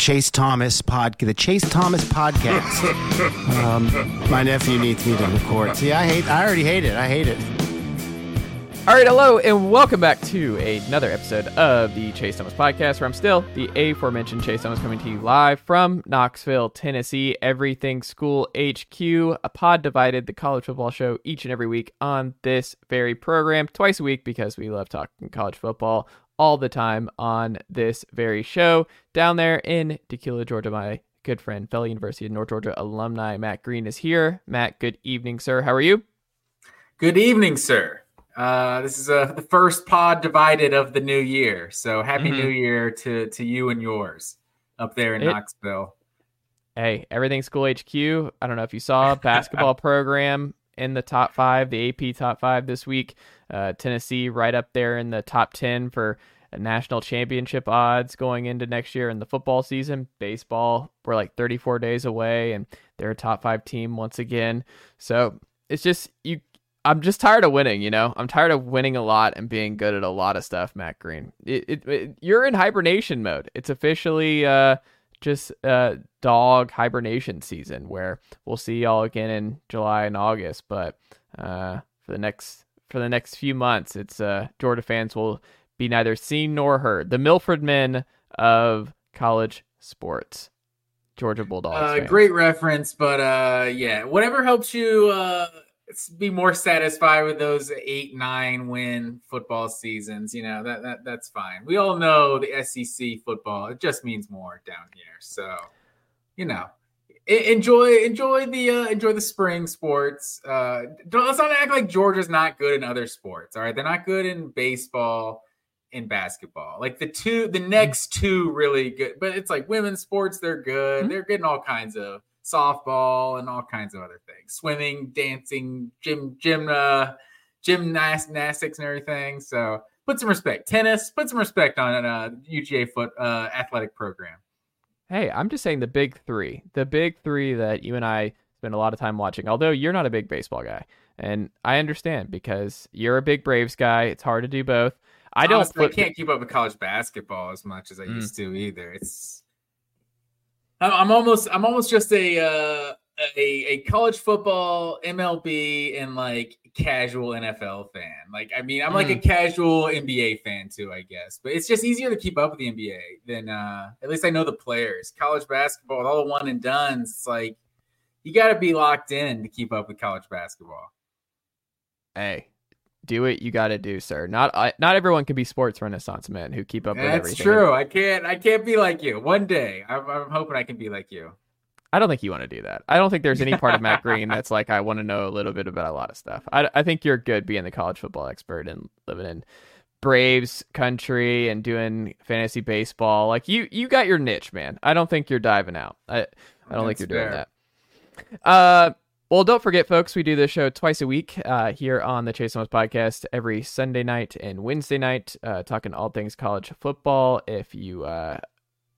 Chase Thomas pod, the Chase Thomas podcast. um, my nephew needs me to record. See, I hate. I already hate it. I hate it. All right, hello, and welcome back to another episode of the Chase Thomas podcast, where I'm still the aforementioned Chase Thomas coming to you live from Knoxville, Tennessee. Everything School HQ, a pod divided, the college football show each and every week on this very program, twice a week because we love talking college football all the time on this very show. Down there in Decatur, Georgia, my good friend, fellow University of North Georgia alumni Matt Green is here. Matt, good evening, sir. How are you? Good evening, sir. Uh, this is uh, the first pod divided of the new year. So happy Mhm. new year to, to you and yours up there in It- Knoxville. Hey, everything school HQ. I don't know if you saw basketball program in the top five, the AP top five this week. Uh, Tennessee right up there in the top ten for a national championship odds going into next year in the football season. Baseball, we're like 34 days away, and they're a top five team once again. So it's just you. I'm just tired of winning. You know, I'm tired of winning a lot and being good at a lot of stuff. Matt Green, it, it, it- you're in hibernation mode. It's officially. Uh, just uh dog hibernation season where we'll see y'all again in July and August but uh for the next for the next few months it's uh Georgia fans will be neither seen nor heard. The Milford men of college sports Georgia Bulldogs Uh, great reference, but uh, yeah, whatever helps you uh, be more satisfied with those eight, nine win football seasons, you know that, that that's fine. We all know the SEC football; it just means more down here. So, you know, enjoy enjoy the uh, enjoy the spring sports. Uh, don't let's not act like Georgia's not good in other sports. All right, they're not good in baseball in basketball. Like the two, the next two really good, but it's like women's sports, they're good. Mhm. They're getting all kinds of softball and all kinds of other things, swimming, dancing, gym, gym, uh, gymnastics and everything. So put some respect. Tennis, put some respect on uh, UGA foot uh, athletic program. Hey, I'm just saying the big three. The big three that you and I spend a lot of time watching. Although you're not a big baseball guy. And I understand because you're a big Braves guy. It's hard to do both. I don't flip- I can't keep up with college basketball as much as I Mm. used to either. It's I'm I'm almost I'm almost just a uh, a a college football MLB and like casual NFL fan. Like I mean, I'm like a Mm. casual NBA fan too, I guess. But it's just easier to keep up with the NBA than uh at least I know the players. College basketball, with all the one and duns, it's like you got to be locked in to keep up with college basketball. hey, do what you got to do, sir. Not I, not everyone can be sports renaissance men who keep up with everything. That's true. I can't. I can't be like you. One day, I'm, I'm hoping I can be like you. I don't think you want to do that. I don't think there's any part of Matt Green that's like I want to know a little bit about a lot of stuff. I, I think you're good being the college football expert and living in Braves country and doing fantasy baseball. Like you, you got your niche, man. I don't think you're diving out. I, I don't think you're doing fair. that. Uh, well, don't forget, folks, we do this show twice a week uh, here on the Chase Thomas podcast every Sunday night and Wednesday night, uh, talking all things college football. If you uh,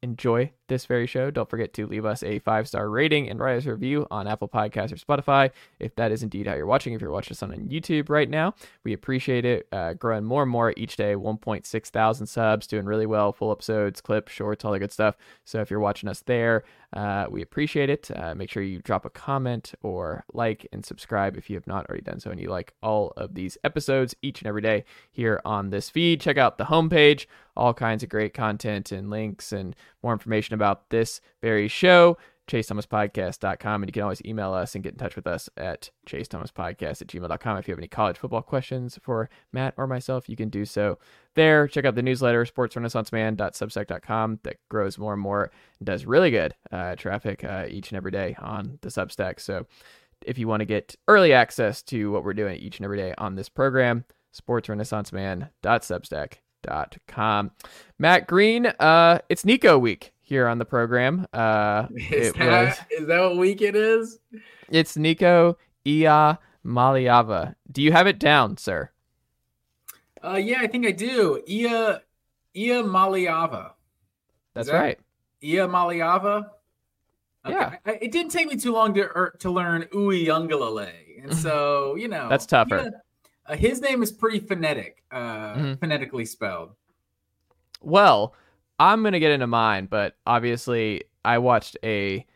enjoy this very show, don't forget to leave us a five star rating and write us a review on Apple Podcasts or Spotify. If that is indeed how you're watching, if you're watching us on YouTube right now, we appreciate it. Uh, growing more and more each day, 1.6 thousand subs, doing really well, full episodes, clips, shorts, all the good stuff. So if you're watching us there, uh, we appreciate it. Uh, make sure you drop a comment or like and subscribe if you have not already done so and you like all of these episodes each and every day here on this feed. Check out the homepage, all kinds of great content and links and more information about this very show chasethomaspodcast.com. And you can always email us and get in touch with us at chasethomaspodcast at gmail.com. If you have any college football questions for Matt or myself, you can do so there. Check out the newsletter, sportsrenaissanceman.substack.com, that grows more and more and does really good uh, traffic uh, each and every day on the Substack. So if you want to get early access to what we're doing each and every day on this program, sportsrenaissanceman.substack.com. Matt Green, uh, it's Nico week here on the program. Uh, is, that, was, is that what week it is? It's Nico Ia Maliava. Do you have it down, sir? Uh, yeah, I think I do. Ia Iamaleava. That's that right. Iamaleava. Okay. Yeah, I, it didn't take me too long to er, to learn Uiagalelei, and so you know that's tougher. uh, his name is pretty phonetic, uh, mm-hmm. phonetically spelled. Well, I'm gonna get into mine, but obviously I watched a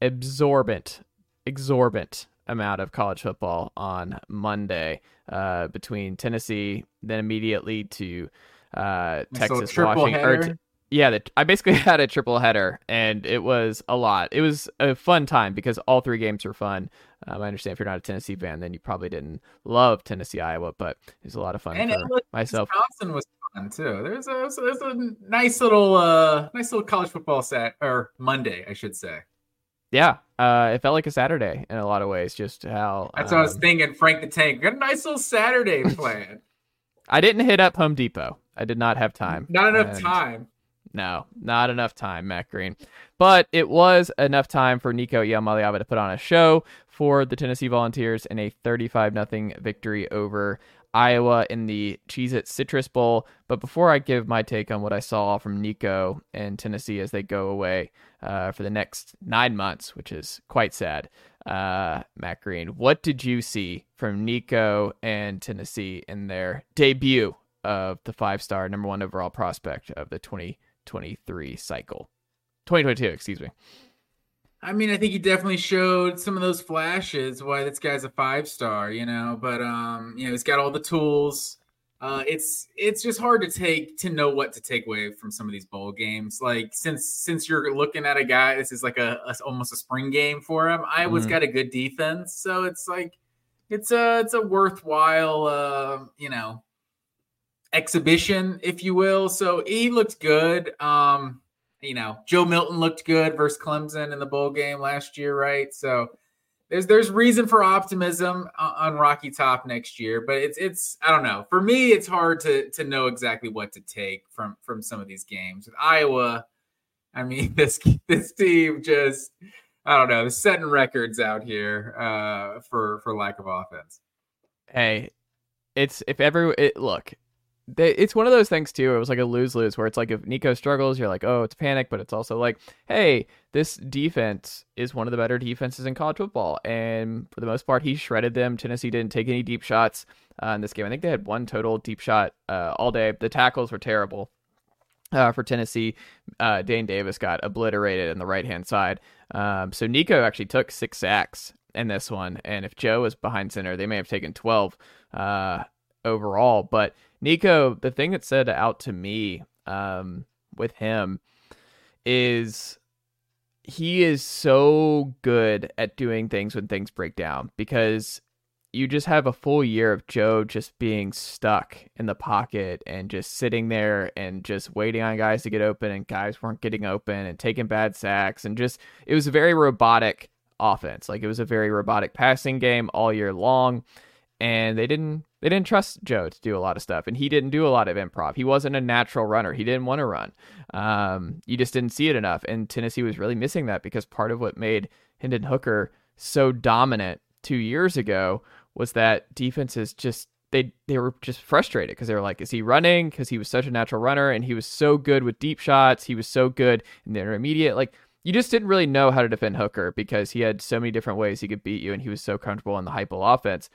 absorbent, exorbitant amount of college football on Monday uh, between Tennessee, then immediately to uh, Texas, so Washington. yeah, the, I basically had a triple header, and it was a lot. It was a fun time because all three games were fun. Um, I understand if you're not a Tennessee fan, then you probably didn't love Tennessee Iowa, but it was a lot of fun and for myself. Wisconsin was fun too. There's a there's a nice little uh nice little college football set or Monday, I should say. Yeah, uh, it felt like a Saturday in a lot of ways. Just how that's um, what I was um, thinking. Frank the Tank got a nice little Saturday plan. I didn't hit up Home Depot. I did not have time. Not enough and time. No, not enough time, Matt Green. But it was enough time for Nico Iamaleava to put on a show for the Tennessee Volunteers in a 35 0 victory over Iowa in the Cheez It Citrus Bowl. But before I give my take on what I saw from Nico and Tennessee as they go away uh, for the next nine months, which is quite sad, uh, Matt Green, what did you see from Nico and Tennessee in their debut of the five star number one overall prospect of the 2023 cycle? 2022, excuse me. I mean, I think he definitely showed some of those flashes why this guy's a five star, you know. But um, you know, he's got all the tools. Uh, it's it's just hard to take to know what to take away from some of these bowl games. Like since since you're looking at a guy, this is like a, a almost a spring game for him. Iowa's mm-hmm. got a good defense, so it's like it's a it's a worthwhile uh, you know exhibition, if you will. So he looked good. Um, you know, Joe Milton looked good versus Clemson in the bowl game last year, right? So there's there's reason for optimism on Rocky Top next year, but it's it's I don't know. For me, it's hard to to know exactly what to take from from some of these games. With Iowa, I mean this this team just I don't know, setting records out here uh, for for lack of offense. Hey, it's if ever it, look they, it's one of those things too. It was like a lose lose where it's like if Nico struggles, you're like, oh, it's panic, but it's also like, hey, this defense is one of the better defenses in college football, and for the most part, he shredded them. Tennessee didn't take any deep shots uh, in this game. I think they had one total deep shot uh, all day. The tackles were terrible. Uh, for Tennessee, uh, Dane Davis got obliterated in the right hand side. Um, so Nico actually took six sacks in this one, and if Joe was behind center, they may have taken twelve uh, overall. But Nico, the thing that said out to me um, with him is he is so good at doing things when things break down because you just have a full year of Joe just being stuck in the pocket and just sitting there and just waiting on guys to get open and guys weren't getting open and taking bad sacks and just it was a very robotic offense. Like it was a very robotic passing game all year long and they didn't they didn't trust Joe to do a lot of stuff, and he didn't do a lot of improv. He wasn't a natural runner. He didn't want to run. Um, you just didn't see it enough, and Tennessee was really missing that because part of what made Hendon Hooker so dominant two years ago was that defenses just they they were just frustrated because they were like, is he running? Because he was such a natural runner and he was so good with deep shots. He was so good in the intermediate. Like you just didn't really know how to defend Hooker because he had so many different ways he could beat you and he was so comfortable in the Heupel offense.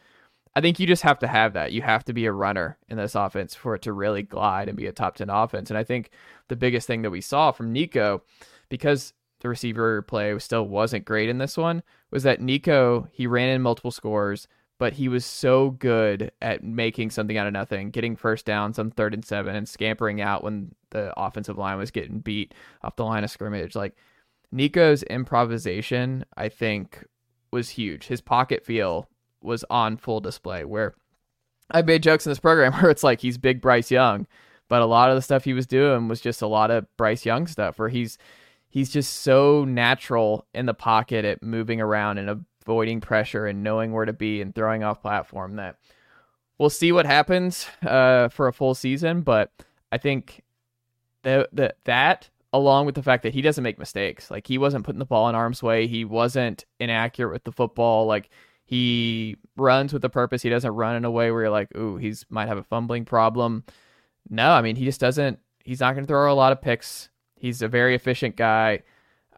I think you just have to have that. You have to be a runner in this offense for it to really glide and be a top 10 offense. And I think the biggest thing that we saw from Nico, because the receiver play still wasn't great in this one, was that Nico, he ran in multiple scores, but he was so good at making something out of nothing, getting first downs on third and seven and scampering out when the offensive line was getting beat off the line of scrimmage. Like Nico's improvisation, I think, was huge. His pocket feel was on full display. Where I made jokes in this program where it's like he's big Bryce Young, but a lot of the stuff he was doing was just a lot of Bryce Young stuff where he's he's just so natural in the pocket at moving around and avoiding pressure and knowing where to be and throwing off platform that we'll see what happens uh, for a full season, but I think that that that along with the fact that he doesn't make mistakes, like he wasn't putting the ball in arm's way, he wasn't inaccurate with the football, like he runs with a purpose. He doesn't run in a way where you're like, ooh, he's might have a fumbling problem. No, I mean he just doesn't. He's not going to throw a lot of picks. He's a very efficient guy.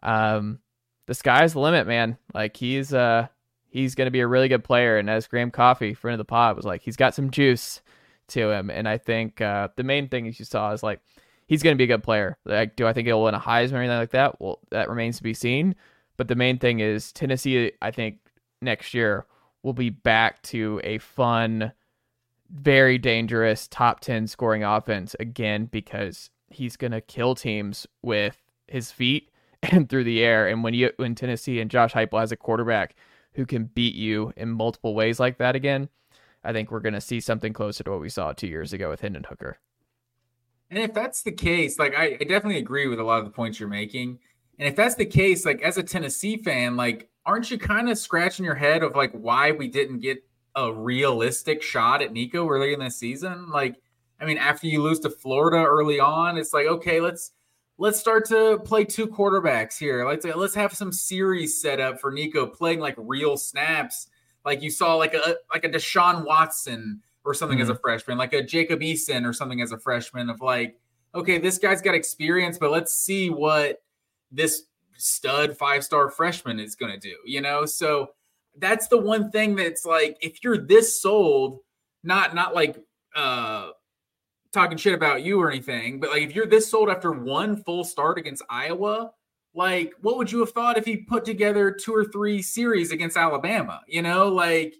Um, the sky's the limit, man. Like he's uh he's going to be a really good player. And as Graham Coffee, friend of the pod, was like, he's got some juice to him. And I think uh, the main thing you saw is like he's going to be a good player. Like, do I think he'll win a Heisman or anything like that? Well, that remains to be seen. But the main thing is Tennessee. I think next year will be back to a fun, very dangerous top 10 scoring offense again because he's going to kill teams with his feet and through the air. And when you when Tennessee and Josh Heupel has a quarterback who can beat you in multiple ways like that again, I think we're going to see something closer to what we saw two years ago with Hendon Hooker. And if that's the case, like I, I definitely agree with a lot of the points you're making. And if that's the case, like as a Tennessee fan, like aren't you kind of scratching your head of like why we didn't get a realistic shot at Nico early in the season? Like, I mean, after you lose to Florida early on, it's like, okay, let's let's start to play two quarterbacks here. Let's let's have some series set up for Nico playing like real snaps, like you saw like a like a Deshaun Watson or something mm-hmm. as a freshman, like a Jacob Eason or something as a freshman of like, okay, this guy's got experience, but let's see what this stud five star freshman is going to do, you know? So that's the one thing that's like, if you're this sold, not, not like, uh, talking shit about you or anything, but like if you're this sold after one full start against Iowa, like what would you have thought if he put together two or three series against Alabama, you know, like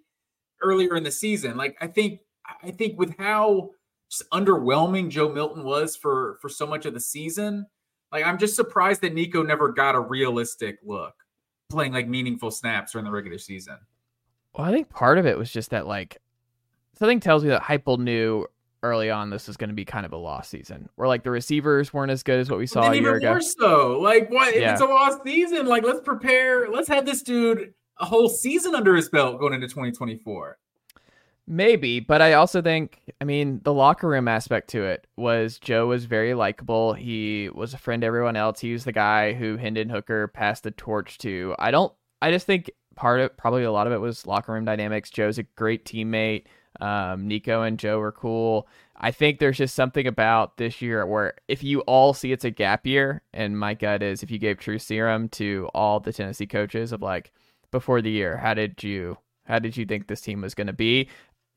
earlier in the season? Like I think I think with how just underwhelming Joe Milton was for for so much of the season, like I'm just surprised that Nico never got a realistic look playing like meaningful snaps during the regular season. Well, I think part of it was just that like something tells me that Heupel knew early on this was going to be kind of a lost season, where like the receivers weren't as good as what we saw a year ago. More so, like what? Yeah. It's a lost season. Like let's prepare. Let's have this dude a whole season under his belt going into 2024. Maybe, but I also think, I mean, the locker room aspect to it was Joe was very likable. He was a friend to everyone else. He was the guy who Hendon Hooker passed the torch to. I don't, I just think part of probably a lot of it was locker room dynamics. Joe's a great teammate. Um, Nico and Joe are cool. I think there's just something about this year where if you all see it's a gap year, and my gut is if you gave True Serum to all the Tennessee coaches of like before the year, how did you how did you think this team was going to be?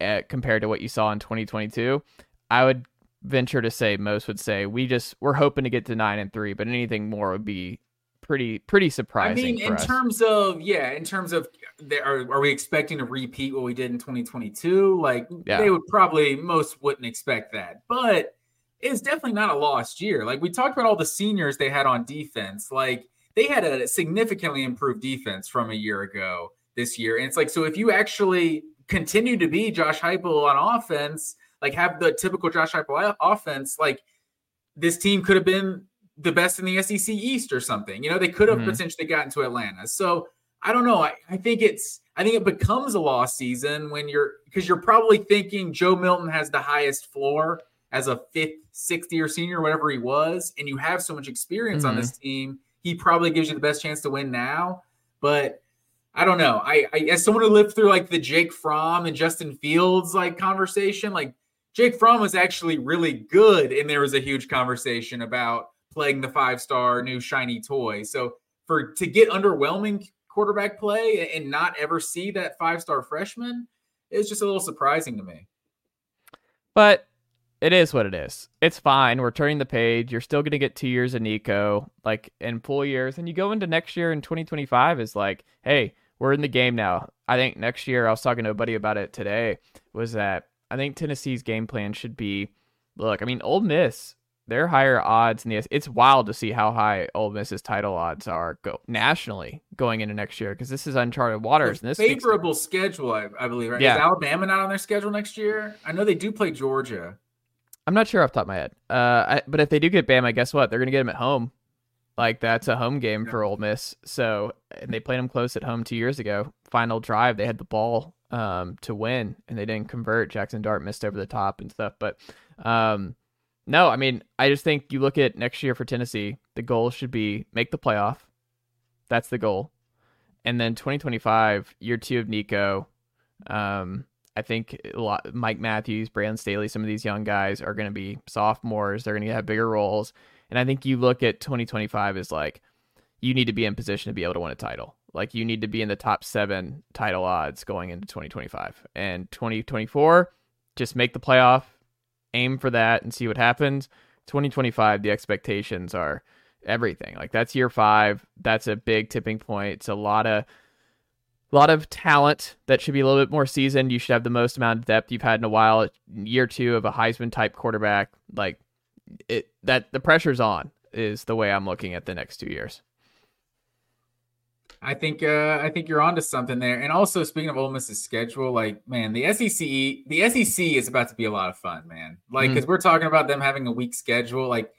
Uh, compared to what you saw in 2022, I would venture to say most would say we just we're hoping to get to nine and three, but anything more would be pretty pretty surprising. I mean, in us. terms of yeah, in terms of are are we expecting to repeat what we did in 2022? Like yeah. they would probably most wouldn't expect that, but it's definitely not a lost year. Like we talked about all the seniors they had on defense, like they had a significantly improved defense from a year ago this year, and it's like so if you actually continue to be Josh Heupel on offense, like have the typical Josh Heupel offense, like this team could have been the best in the SEC East or something. You know, they could have mm-hmm. potentially gotten to Atlanta. So I don't know. I, I think it's I think it becomes a lost season when you're because you're probably thinking Joe Milton has the highest floor as a fifth, sixth year senior, whatever he was, and you have so much experience mm-hmm. on this team. He probably gives you the best chance to win now. But I don't know. I, I as someone who lived through like the Jake Fromm and Justin Fields like conversation, like Jake Fromm was actually really good, and there was a huge conversation about playing the five star new shiny toy. So for to get underwhelming quarterback play and not ever see that five star freshman is just a little surprising to me. But it is what it is. It's fine. We're turning the page. You're still going to get two years of Nico, like in full years. And you go into next year in 2025 is like, hey, we're in the game now. I think next year, I was talking to a buddy about it today, was that I think Tennessee's game plan should be look, I mean, Ole Miss they're higher odds in the. It's wild to see how high Ole Miss's title odds are go nationally going into next year because this is uncharted waters. and this favorable to, schedule, I, I, believe. Right? Yeah. Is Alabama not on their schedule next year? I know they do play Georgia. I'm not sure off the top of my head. Uh, I, but if they do get Bama, guess what? They're going to get them at home. Like that's a home game yeah. for Ole Miss. So and they played them close at home two years ago. Final drive, they had the ball um, to win, and they didn't convert. Jackson Dart missed over the top and stuff. But um, no, I mean, I just think you look at next year for Tennessee, the goal should be make the playoff. That's the goal. And then 2025, year two of Nico. Um, I think a lot, Mike Matthews, Brandon Staley, some of these young guys are going to be sophomores. They're going to have bigger roles. And I think you look at 2025 as like, you need to be in position to be able to win a title. Like you need to be in the top seven title odds going into 2025. And 2024, just make the playoff, aim for that and see what happens. 2025, the expectations are everything. Like that's year five. That's a big tipping point. It's a lot of a lot of talent that should be a little bit more seasoned. You should have the most amount of depth you've had in a while. Year two of a Heisman type quarterback, like it that the pressure's on is the way I'm looking at the next two years. I think uh, I think you're onto something there. And also speaking of Ole Miss's schedule, like man, the SEC the SEC is about to be a lot of fun, man. Like because mm. we're talking about them having a weak schedule, like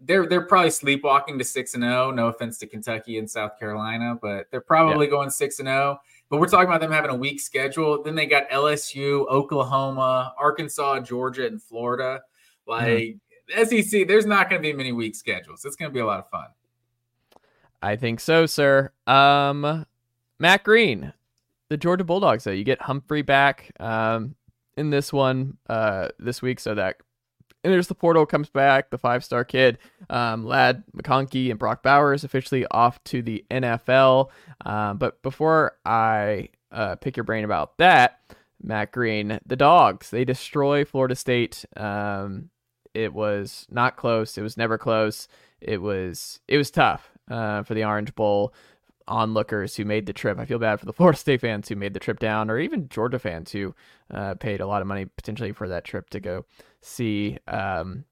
they're they're probably sleepwalking to six and zero. Oh. No offense to Kentucky and South Carolina, but they're probably yeah. going six and zero. Oh. But we're talking about them having a weak schedule. Then they got LSU, Oklahoma, Arkansas, Georgia, and Florida. Mm-hmm. Like mm. SEC, there's not going to be many weak schedules. It's going to be a lot of fun. I think so, sir. Um, Matt Green, the Georgia Bulldogs. Though you get Humphrey back um, in this one uh, this week, so that and there's the portal comes back. The five star kid, um, Ladd McConkey and Brock Bowers officially off to the NFL. Um, but before I uh, pick your brain about that, Matt Green, the dogs they destroy Florida State. Um, it was not close. It was never close. It was it was tough uh, for the Orange Bowl onlookers who made the trip. I feel bad for the Florida State fans who made the trip down, or even Georgia fans who uh, paid a lot of money potentially for that trip to go see um,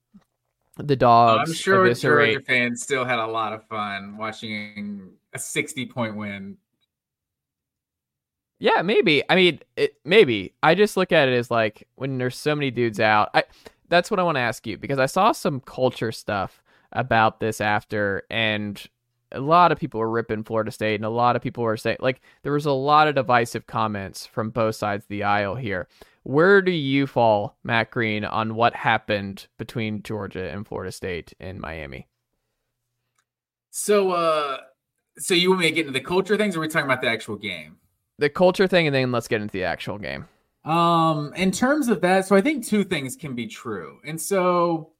the dogs. I'm sure eviscerate. Georgia fans still had a lot of fun watching a 60 point win. Yeah, maybe. I mean, it, maybe. I just look at it as like when there's so many dudes out. I that's what I want to ask you because I saw some culture stuff about this after and a lot of people were ripping Florida State, and a lot of people were saying like there was a lot of divisive comments from both sides of the aisle here. Where do you fall, Matt Green, on what happened between Georgia and Florida State in Miami? So, uh, so you want me to get into the culture things, or are we talking about the actual game? The culture thing, and then let's get into the actual game. Um, in terms of that, so I think two things can be true, and so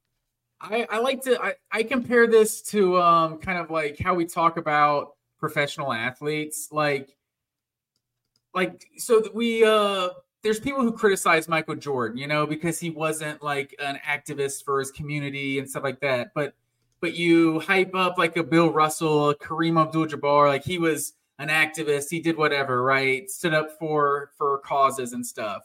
I, I like to I, I compare this to um kind of like how we talk about professional athletes like like so we uh there's people who criticize Michael Jordan, you know, because he wasn't like an activist for his community and stuff like that. But but you hype up like a Bill Russell, a Kareem Abdul-Jabbar, like he was an activist, he did whatever, right? Stood up for for causes and stuff.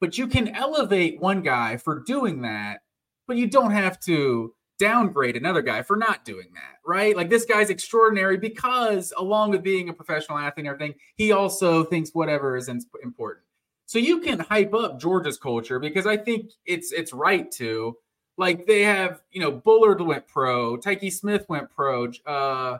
But you can elevate one guy for doing that but you don't have to downgrade another guy for not doing that, right? Like this guy's extraordinary because, along with being a professional athlete and everything, he also thinks whatever is important. So you can hype up Georgia's culture because I think it's it's right to. Like they have, you know, Bullard went pro, Tykee Smith went pro, uh,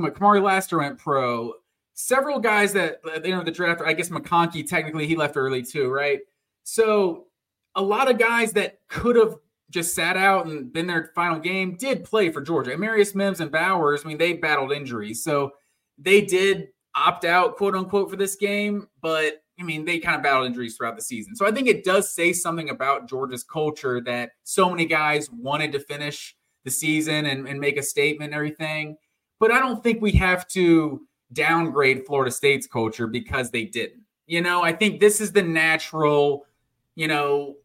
who Kamari Lassiter went pro. Several guys that at the end of the draft. I guess McConkey technically he left early too, right? So a lot of guys that could have just sat out and been their final game, did play for Georgia. Amarius Mims and Bowers, I mean, they battled injuries. So they did opt out, quote unquote, for this game, but I mean, they kind of battled injuries throughout the season. So I think it does say something about Georgia's culture that so many guys wanted to finish the season and, and make a statement and everything. But I don't think we have to downgrade Florida State's culture because they didn't. You know, I think this is the natural, you know,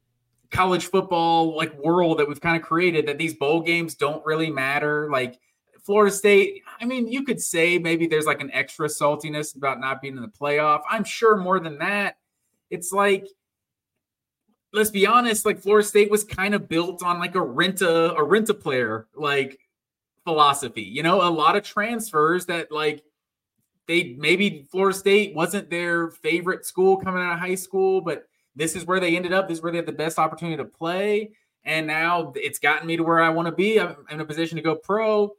college football like world that we've kind of created that these bowl games don't really matter. Like Florida State, I mean, you could say maybe there's like an extra saltiness about not being in the playoff. I'm sure more than that. It's like, let's be honest, like Florida State was kind of built on like a renta, a, renta player like philosophy. You know, a lot of transfers that like they maybe Florida State wasn't their favorite school coming out of high school, but this is where they ended up. This is where they had the best opportunity to play. And now it's gotten me to where I want to be. I'm in a position to go pro.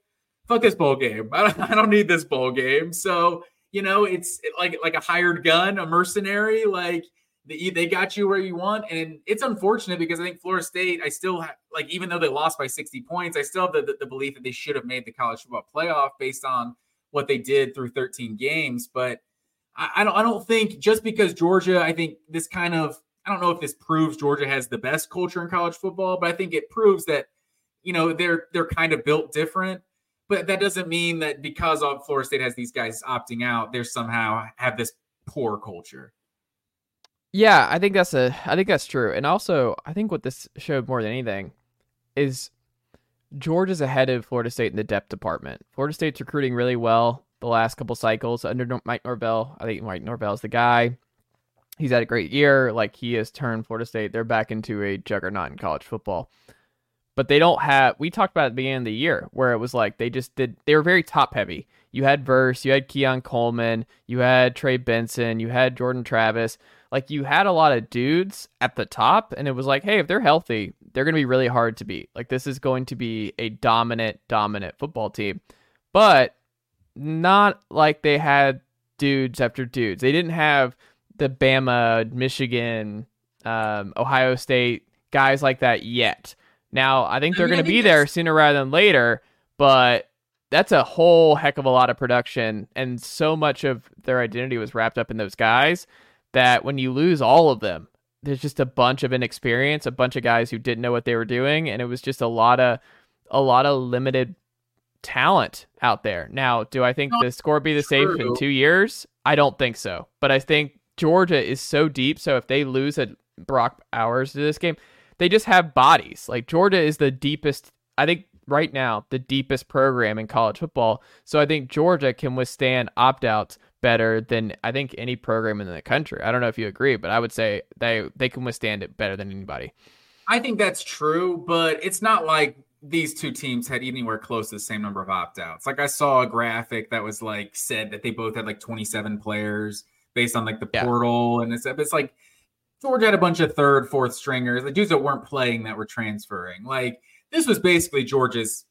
Fuck this bowl game. I don't, need this bowl game. So, you know, it's like like a hired gun, a mercenary. Like they, they got you where you want. And it's unfortunate because I think Florida State, I still have, like, even though they lost by 60 points, I still have the, the, the belief that they should have made the college football playoff based on what they did through 13 games. But I, I don't I don't think just because Georgia, I think this kind of I don't know if this proves Georgia has the best culture in college football, but I think it proves that you know they're they're kind of built different. But that doesn't mean that because Florida State has these guys opting out, they're somehow have this poor culture. Yeah, I think that's a I think that's true. And also, I think what this showed more than anything is Georgia's ahead of Florida State in the depth department. Florida State's recruiting really well the last couple cycles under Mike Norvell. I think Mike Norvell is the guy he's had a great year. Like he has turned Florida State, they're back into a juggernaut in college football. But they don't have. We talked about at the beginning of the year where it was like they just did. They were very top heavy. You had Verse, you had Keon Coleman, you had Trey Benson, you had Jordan Travis. Like you had a lot of dudes at the top, and it was like, hey, if they're healthy, they're going to be really hard to beat. Like this is going to be a dominant, dominant football team. But not like they had dudes after dudes. They didn't have the Bama, Michigan, um, Ohio State guys like that yet. Now, I think they're going to be there sooner rather than later, but that's a whole heck of a lot of production. And so much of their identity was wrapped up in those guys that when you lose all of them, there's just a bunch of inexperience, a bunch of guys who didn't know what they were doing. And it was just a lot of, a lot of limited talent out there. Now, do I think the score be the same in two years? I don't think so. But I think Georgia is so deep. So if they lose a Brock Bowers to this game, they just have bodies. Like Georgia is the deepest, I think right now, the deepest program in college football. So I think Georgia can withstand opt outs better than I think any program in the country. I don't know if you agree, but I would say they they can withstand it better than anybody. I think that's true, but it's not like these two teams had anywhere close to the same number of opt outs. Like I saw a graphic that was like said that they both had like 27 players based on like the yeah. portal and it's it's like Georgia had a bunch of third, fourth stringers, the dudes that weren't playing that were transferring. Like this was basically Georgia's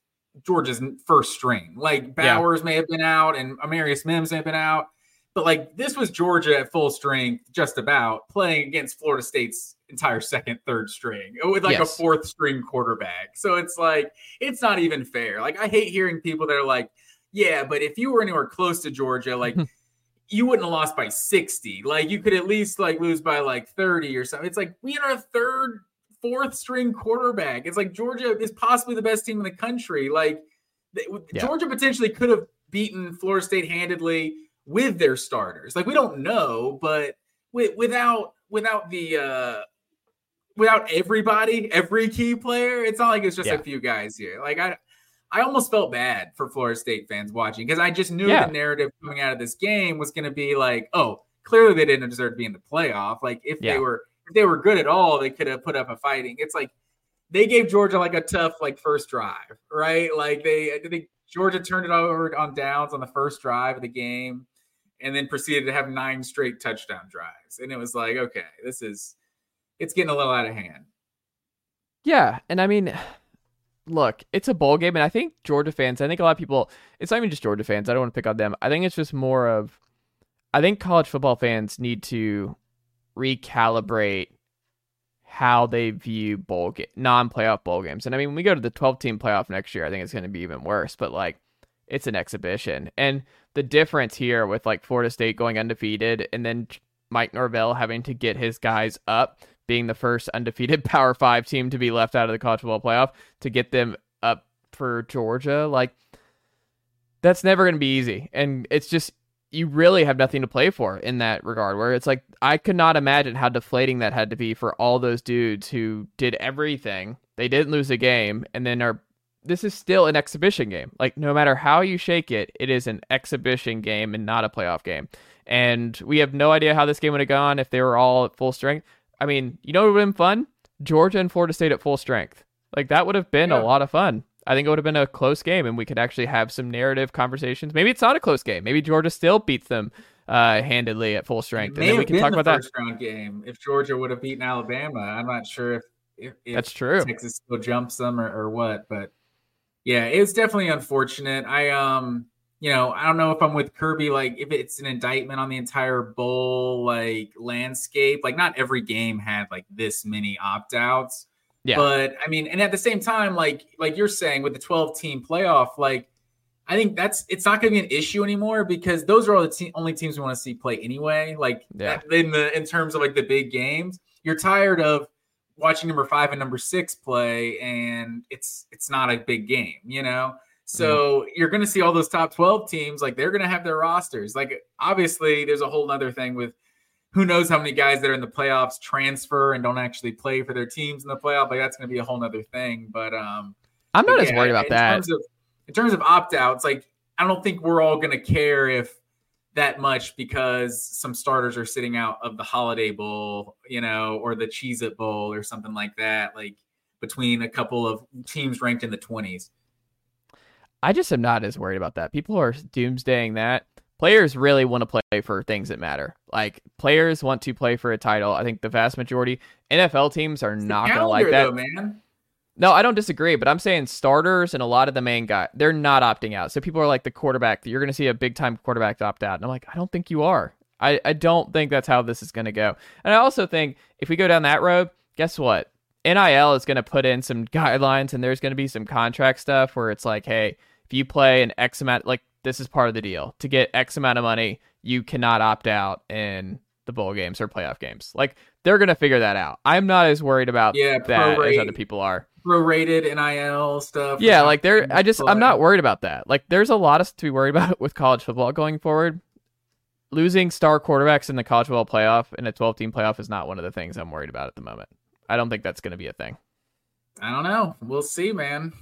Georgia's first string. Like Bowers yeah. may have been out and Amarius Mims may have been out, but like this was Georgia at full strength, just about playing against Florida State's entire second, third string uh, with like yes. a fourth string quarterback. So it's like it's not even fair. Like I hate hearing people that are like, yeah, but if you were anywhere close to Georgia, like you wouldn't have lost by 60. Like you could at least like lose by like 30 or something. It's like we had our third, fourth string quarterback. It's like Georgia is possibly the best team in the country. Like yeah. Georgia potentially could have beaten Florida State handedly with their starters. Like we don't know, but with, without without the uh without everybody, every key player, it's not like it's just yeah. a few guys here. Like I I almost felt bad for Florida State fans watching because I just knew yeah. the narrative coming out of this game was going to be like, oh, clearly they didn't deserve to be in the playoff. Like if yeah. they were if they were good at all, they could have put up a fighting. It's like they gave Georgia like a tough like first drive, right? Like they I think Georgia turned it over on downs on the first drive of the game and then proceeded to have nine straight touchdown drives. And it was like, okay, this is it's getting a little out of hand. Yeah, and I mean look, it's a bowl game, and I think Georgia fans, I think a lot of people, it's not even just Georgia fans. I don't want to pick on them. I think it's just more of, I think college football fans need to recalibrate how they view bowl game, non-playoff bowl games. And I mean, when we go to the 12 team playoff next year, I think it's going to be even worse. But like, it's an exhibition. And the difference here with like Florida State going undefeated and then Mike Norvell having to get his guys up, being the first undefeated Power Five team to be left out of the college football playoff, to get them up for Georgia, like that's never going to be easy. And it's just you really have nothing to play for in that regard where it's like I could not imagine how deflating that had to be for all those dudes who did everything. They didn't lose a game and then are this is still an exhibition game. Like no matter how you shake it, it is an exhibition game and not a playoff game. And we have no idea how this game would have gone if they were all at full strength. I mean, you know what would have been fun? Georgia and Florida State at full strength. Like that would have been yeah. a lot of fun. I think it would have been a close game, and we could actually have some narrative conversations. Maybe it's not a close game. Maybe Georgia still beats them uh, handedly at full strength, and then we can talk about first that. round game if Georgia would have beaten Alabama. I'm not sure if, if, if that's true. Texas still jumps them or, or what, but yeah, it's definitely unfortunate. I um, you know, I don't know if I'm with Kirby. Like, if it's an indictment on the entire bowl like landscape, like not every game had like this many opt outs. Yeah. But I mean, and at the same time, like like you're saying with the 12 team playoff, like I think that's it's not going to be an issue anymore because those are all the te- only teams we want to see play anyway. Like yeah. in the in terms of like the big games, you're tired of watching number five and number six play, and it's it's not a big game, you know. So mm. you're going to see all those top 12 teams like they're going to have their rosters. Like obviously, there's a whole other thing with who knows how many guys that are in the playoffs transfer and don't actually play for their teams in the playoff. Like that's going to be a whole nother thing. But um, I'm not as worried about in that. Terms of, in terms of opt outs, like I don't think we're all going to care if that much because some starters are sitting out of the Holiday Bowl, you know, or the Cheez It Bowl or something like that. Like between a couple of teams ranked in the 20s. I just am not as worried about that. People are doomsdaying that players really want to play for things that matter. Like players want to play for a title. I think the vast majority NFL teams are not going to like that. Though, man. No, I don't disagree, but I'm saying starters and a lot of the main guy, they're not opting out. So people are like the quarterback, that you're going to see a big time quarterback opt out. And I'm like, I don't think you are. I, I don't think that's how this is going to go. And I also think if we go down that road, guess what? NIL is going to put in some guidelines and there's going to be some contract stuff where it's like, hey, if you play an X amount, like this is part of the deal. To get X amount of money, you cannot opt out in the bowl games or playoff games. Like they're gonna figure that out. I'm not as worried about yeah, that as other people are. Prorated NIL stuff. Yeah, like there. I just I'm not worried about that. Like there's a lot of to be worried about with college football going forward. Losing star quarterbacks in the college football playoff in a 12 team playoff is not one of the things I'm worried about at the moment. I don't think that's going to be a thing. I don't know. We'll see, man.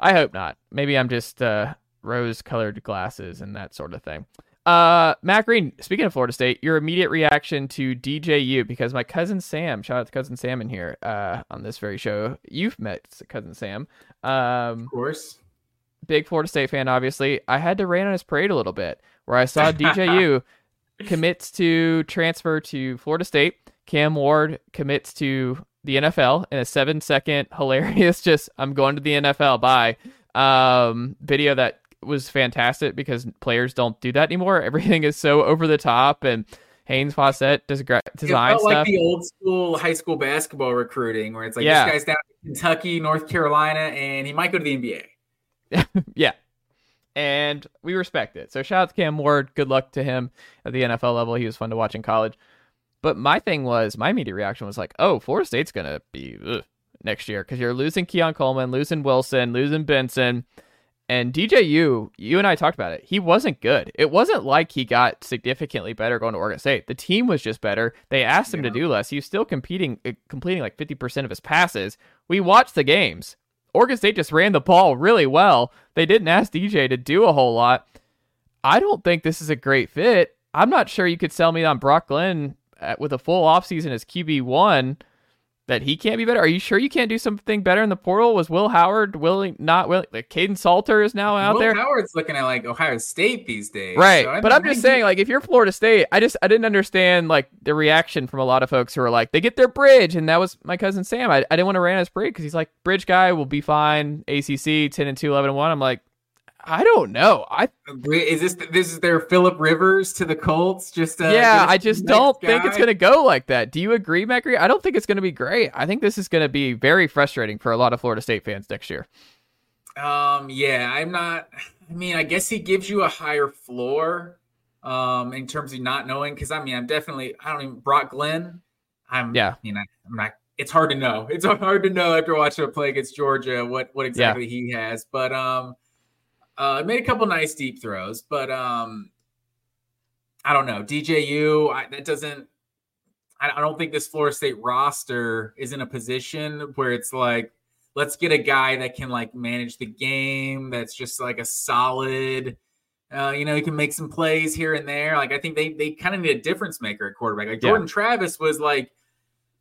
I hope not. Maybe I'm just uh, rose colored glasses and that sort of thing. Uh, Matt Green, speaking of Florida State, your immediate reaction to DJU because my cousin Sam, shout out to cousin Sam in here, uh, on this very show. You've met cousin Sam. Um, of course. Big Florida State fan, obviously. I had to rain on his parade a little bit where I saw DJU commits to transfer to Florida State. Cam Ward commits to the NFL in a seven second hilarious, just I'm going to the NFL. Bye. Um, video that was fantastic because players don't do that anymore. Everything is so over the top and Haynes Fawcett design it felt stuff. like the old school high school basketball recruiting where it's like yeah. this guy's down in Kentucky, North Carolina, and he might go to the NBA. yeah. And we respect it. So shout out to Cam Ward. Good luck to him at the NFL level. He was fun to watch in college. But my thing was, my immediate reaction was like, oh, Florida State's going to be ugh, next year because you're losing Keon Coleman, losing Wilson, losing Benson. And DJU, you and I talked about it. He wasn't good. It wasn't like he got significantly better going to Oregon State. The team was just better. They asked him yeah. to do less. He was still competing, uh, completing like 50% of his passes. We watched the games. Oregon State just ran the ball really well. They didn't ask DJ to do a whole lot. I don't think this is a great fit. I'm not sure you could sell me on Brock Glenn uh, with a full offseason as QB1 that he can't be better? Are you sure you can't do something better in the portal? Was Will Howard willing, not willing? Like Kaidon Salter is now out Will there. Howard's looking at like Ohio State these days, right? So but I'm just saying, like, if you're Florida State, I just I didn't understand like the reaction from a lot of folks who are like, they get their bridge, and that was my cousin Sam. I, I didn't want to ran his bridge because he's like, bridge guy will be fine. ACC 10 and 2, 11 and 1. I'm like, I don't know. I is this this is their Philip Rivers to the Colts? Just uh, yeah, I just don't guy? think it's gonna go like that. Do you agree, Macri? I don't think it's gonna be great. I think this is gonna be very frustrating for a lot of Florida State fans next year. Um, yeah, I'm not. I mean, I guess he gives you a higher floor, um, in terms of not knowing. Because I mean, I'm definitely. I don't even Brock Glenn. I'm. Yeah. You know, I'm not. It's hard to know. It's hard to know after watching a play against Georgia what what exactly yeah. he has. But um, uh, made a couple nice deep throws, but um, I don't know. DJU, I, that doesn't. I, I don't think this Florida State roster is in a position where it's like, let's get a guy that can like manage the game. That's just like a solid. Uh, you know, he can make some plays here and there. Like I think they they kind of need a difference maker at quarterback. Like Jordan yeah. Travis was like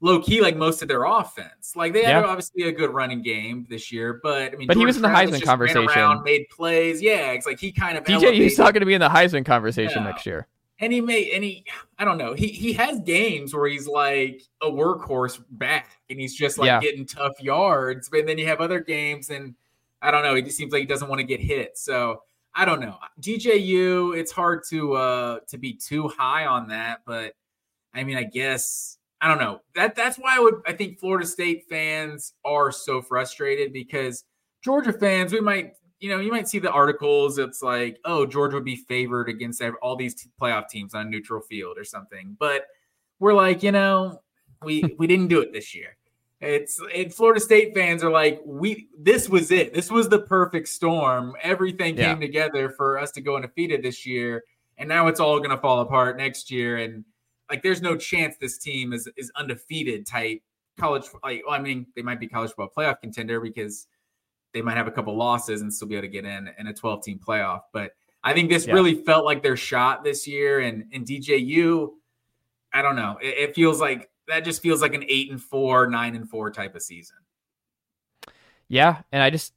low key like most of their offense. Like they had obviously a good running game this year, but I mean, but he was in the Travis Heisman conversation. Around, made plays. Yeah, it's like he kind of DJ. He's going to be in the Heisman conversation yeah. next year and he may and he I don't know he he has games where he's like a workhorse back and he's just like yeah. getting tough yards, but then you have other games and I don't know he just seems like he doesn't want to get hit. So I don't know DJU. It's hard to uh to be too high on that, but I mean I guess I don't know that that's why I would I think Florida State fans are so frustrated because Georgia fans we might you know, you might see the articles. It's like, oh, Georgia would be favored against all these t- playoff teams on neutral field or something. But we're like, you know, we we didn't do it this year. It's it, Florida State fans are like, we this was it. This was the perfect storm. Everything yeah. came together for us to go undefeated this year, and now it's all going to fall apart next year. And like, there's no chance this team is is undefeated type college. Like, well, I mean, they might be college football playoff contender because they might have a couple losses and still be able to get in in a 12 team playoff. But I think this yeah. really felt like their shot this year. And and DJU, I don't know. It, it, feels like that just feels like an eight and four, nine and four type of season. Yeah, and I just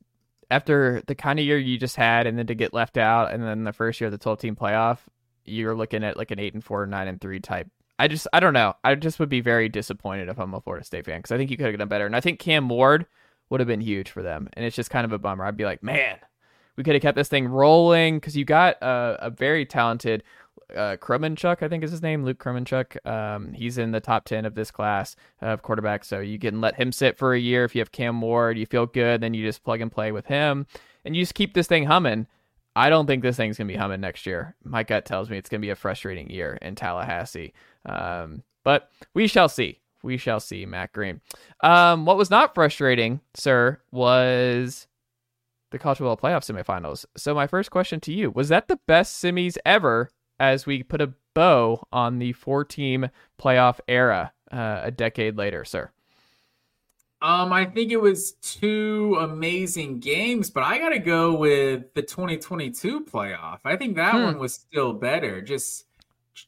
after the kind of year you just had, and then to get left out, and then the first year of the 12 team playoff, you're looking at like an eight and four, nine and three type. I just I don't know. I just would be very disappointed if I'm a Florida State fan because I think you could have done better. And I think Cam Ward would have been huge for them. And it's just kind of a bummer. I'd be like, man, we could have kept this thing rolling because you got a, a very talented uh, I think is his name, Luke Kromenhoek. Um, he's in the top 10 of this class of quarterbacks. So you can let him sit for a year. If you have Cam Ward, you feel good, then you just plug and play with him and you just keep this thing humming. I don't think this thing's to be humming next year. My gut tells me it's to be a frustrating year in Tallahassee. Um, but we shall see we shall see, Matt Green. Um, what was not frustrating, sir, was the college football playoff semifinals. So my first question to you was that the best semis ever as we put a bow on the four-team playoff era uh, a decade later, sir? Um, I think it was two amazing games, but I got to go with the 2022 playoff. I think that hmm. one was still better. Just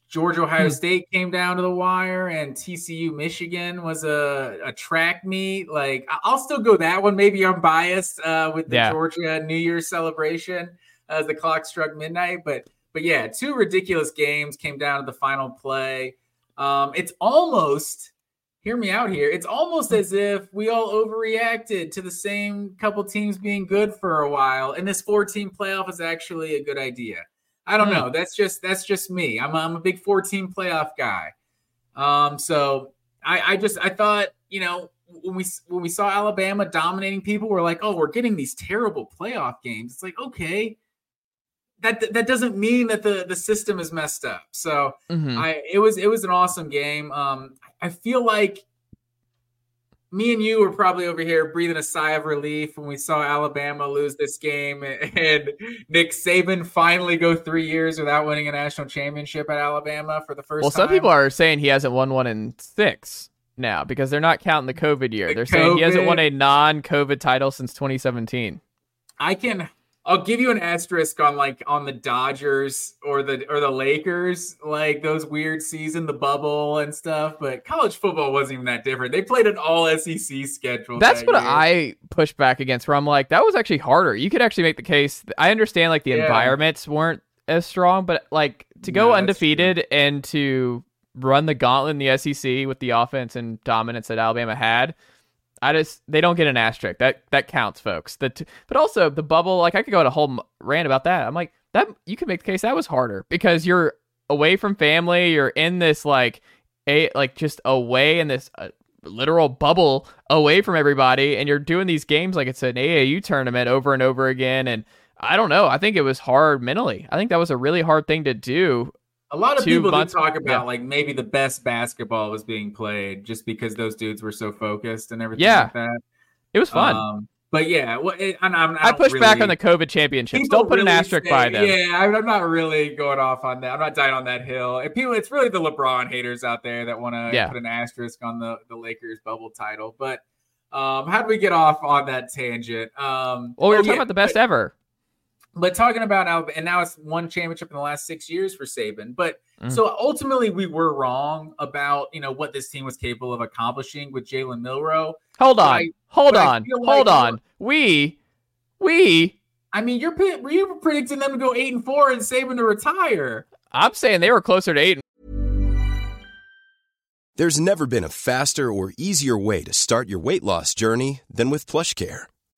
Georgia Ohio hmm. State came down to the wire, and TCU Michigan was a, a track meet. Like I'll still go that one. Maybe I'm biased uh, with the yeah. Georgia New Year's celebration as the clock struck midnight, but but yeah, two ridiculous games came down to the final play. Um, it's almost hear me out here. It's almost as if we all overreacted to the same couple teams being good for a while, and this four team playoff is actually a good idea. I don't hmm. know. That's just that's just me. I'm a, I'm a big four-team playoff guy. Um, so I, I just I thought you know when we when we saw Alabama dominating people, we're like, oh, we're getting these terrible playoff games. It's like okay, that that doesn't mean that the the system is messed up. So mm-hmm. I it was it was an awesome game. Um, I feel like me and you were probably over here breathing a sigh of relief when we saw Alabama lose this game and Nick Saban finally go three years without winning a national championship at Alabama for the first well, time. some people are saying he hasn't won one in six now because they're not counting the COVID year. The they're COVID. saying he hasn't won a non COVID title since 2017. I can I'll give you an asterisk on like on the Dodgers or the or the Lakers, like those weird season, the bubble and stuff. But college football wasn't even that different. They played an all SEC schedule. That's that what year. I push back against. Where I'm like, that was actually harder. You could actually make the case. I understand like the yeah. environments weren't as strong, but like to go no, undefeated and to run the gauntlet in the SEC with the offense and dominance that Alabama had I just they don't get an asterisk. That that counts, folks. That but also the bubble. Like I could go on a whole rant about that. I'm like that. You could make the case that was harder because you're away from family. You're in this like a like just away in this uh, literal bubble away from everybody, and you're doing these games like it's an AAU tournament over and over again. And I don't know. I think it was hard mentally. I think that was a really hard thing to do. A lot of people months, talk about yeah. like maybe the best basketball was being played just because those dudes were so focused and everything yeah. like that. It was fun. Um, but yeah, well, it, I'm, I'm, i push really, back on the COVID championships. Don't put really an asterisk say, by them. Yeah, I'm, I'm, not really going off on that. I'm not dying on that hill. And people, it's really the LeBron haters out there that want to yeah. put an asterisk on the the Lakers bubble title. But um, how do we get off on that tangent? Um, well, we were oh, talking yeah, about the best but, ever. But talking about Alabama, and now it's one championship in the last six years for Saban. But mm. so ultimately, we were wrong about you know what this team was capable of accomplishing with Jalen Milroe. Hold on, I, hold on, hold like, on. We, we. I mean, you're were you predicting them to go eight and four and Saban to retire? I'm saying they were closer to eight. There's never been a faster or easier way to start your weight loss journey than with PlushCare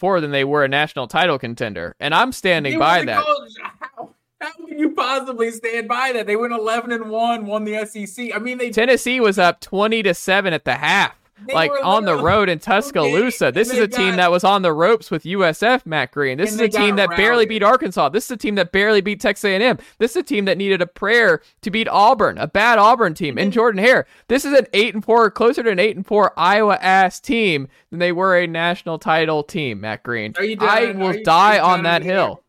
before than they were a national title contender. And I'm standing by that. How, how can you possibly stand by that? They went 11 and 1, won the SEC. I mean, they Tennessee was up 20 to 7 at the half. They like on the road in Tuscaloosa. Okay, this is a got, team that was on the ropes with USF, Matt Green. This is a team that barely beat Arkansas. This is a team that barely beat Texas A&M. This is a team that needed a prayer to beat Auburn, a bad Auburn team, and Jordan Hare. This is an eight and four, closer to an eight and four Iowa ass team than they were a national title team. Matt Green. I will die on that hill.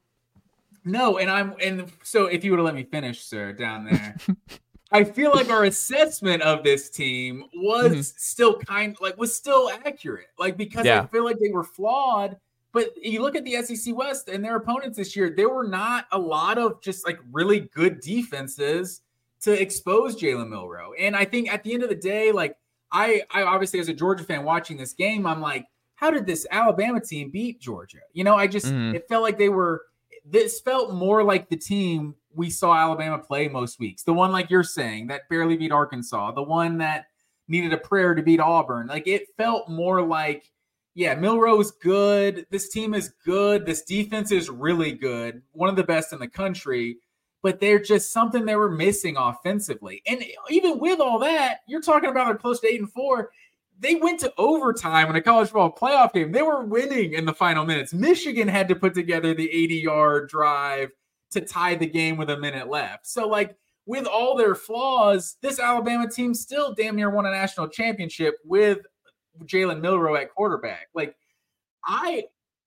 No, and I'm and so if you would have let me finish, sir, down there. I feel like our assessment of this team was mm-hmm. still kind like was still accurate. Like because yeah. I feel like they were flawed. But you look at the SEC West and their opponents this year, there were not a lot of just like really good defenses to expose Jalen Milroe. And I think at the end of the day, like I, I obviously as a Georgia fan watching this game, I'm like, how did this Alabama team beat Georgia? You know, I just mm-hmm. it felt like they were this felt more like the team we saw Alabama play most weeks. The one like you're saying that barely beat Arkansas, the one that needed a prayer to beat Auburn. Like it felt more like, yeah, Milroe's good. This team is good. This defense is really good. One of the best in the country. But they're just something they were missing offensively. And even with all that, you're talking about they're close to eight and four. They went to overtime in a college football playoff game. They were winning in the final minutes. Michigan had to put together the 80 yard drive to tie the game with a minute left. So, like, with all their flaws, this Alabama team still damn near won a national championship with Jalen Milroe at quarterback. Like, I,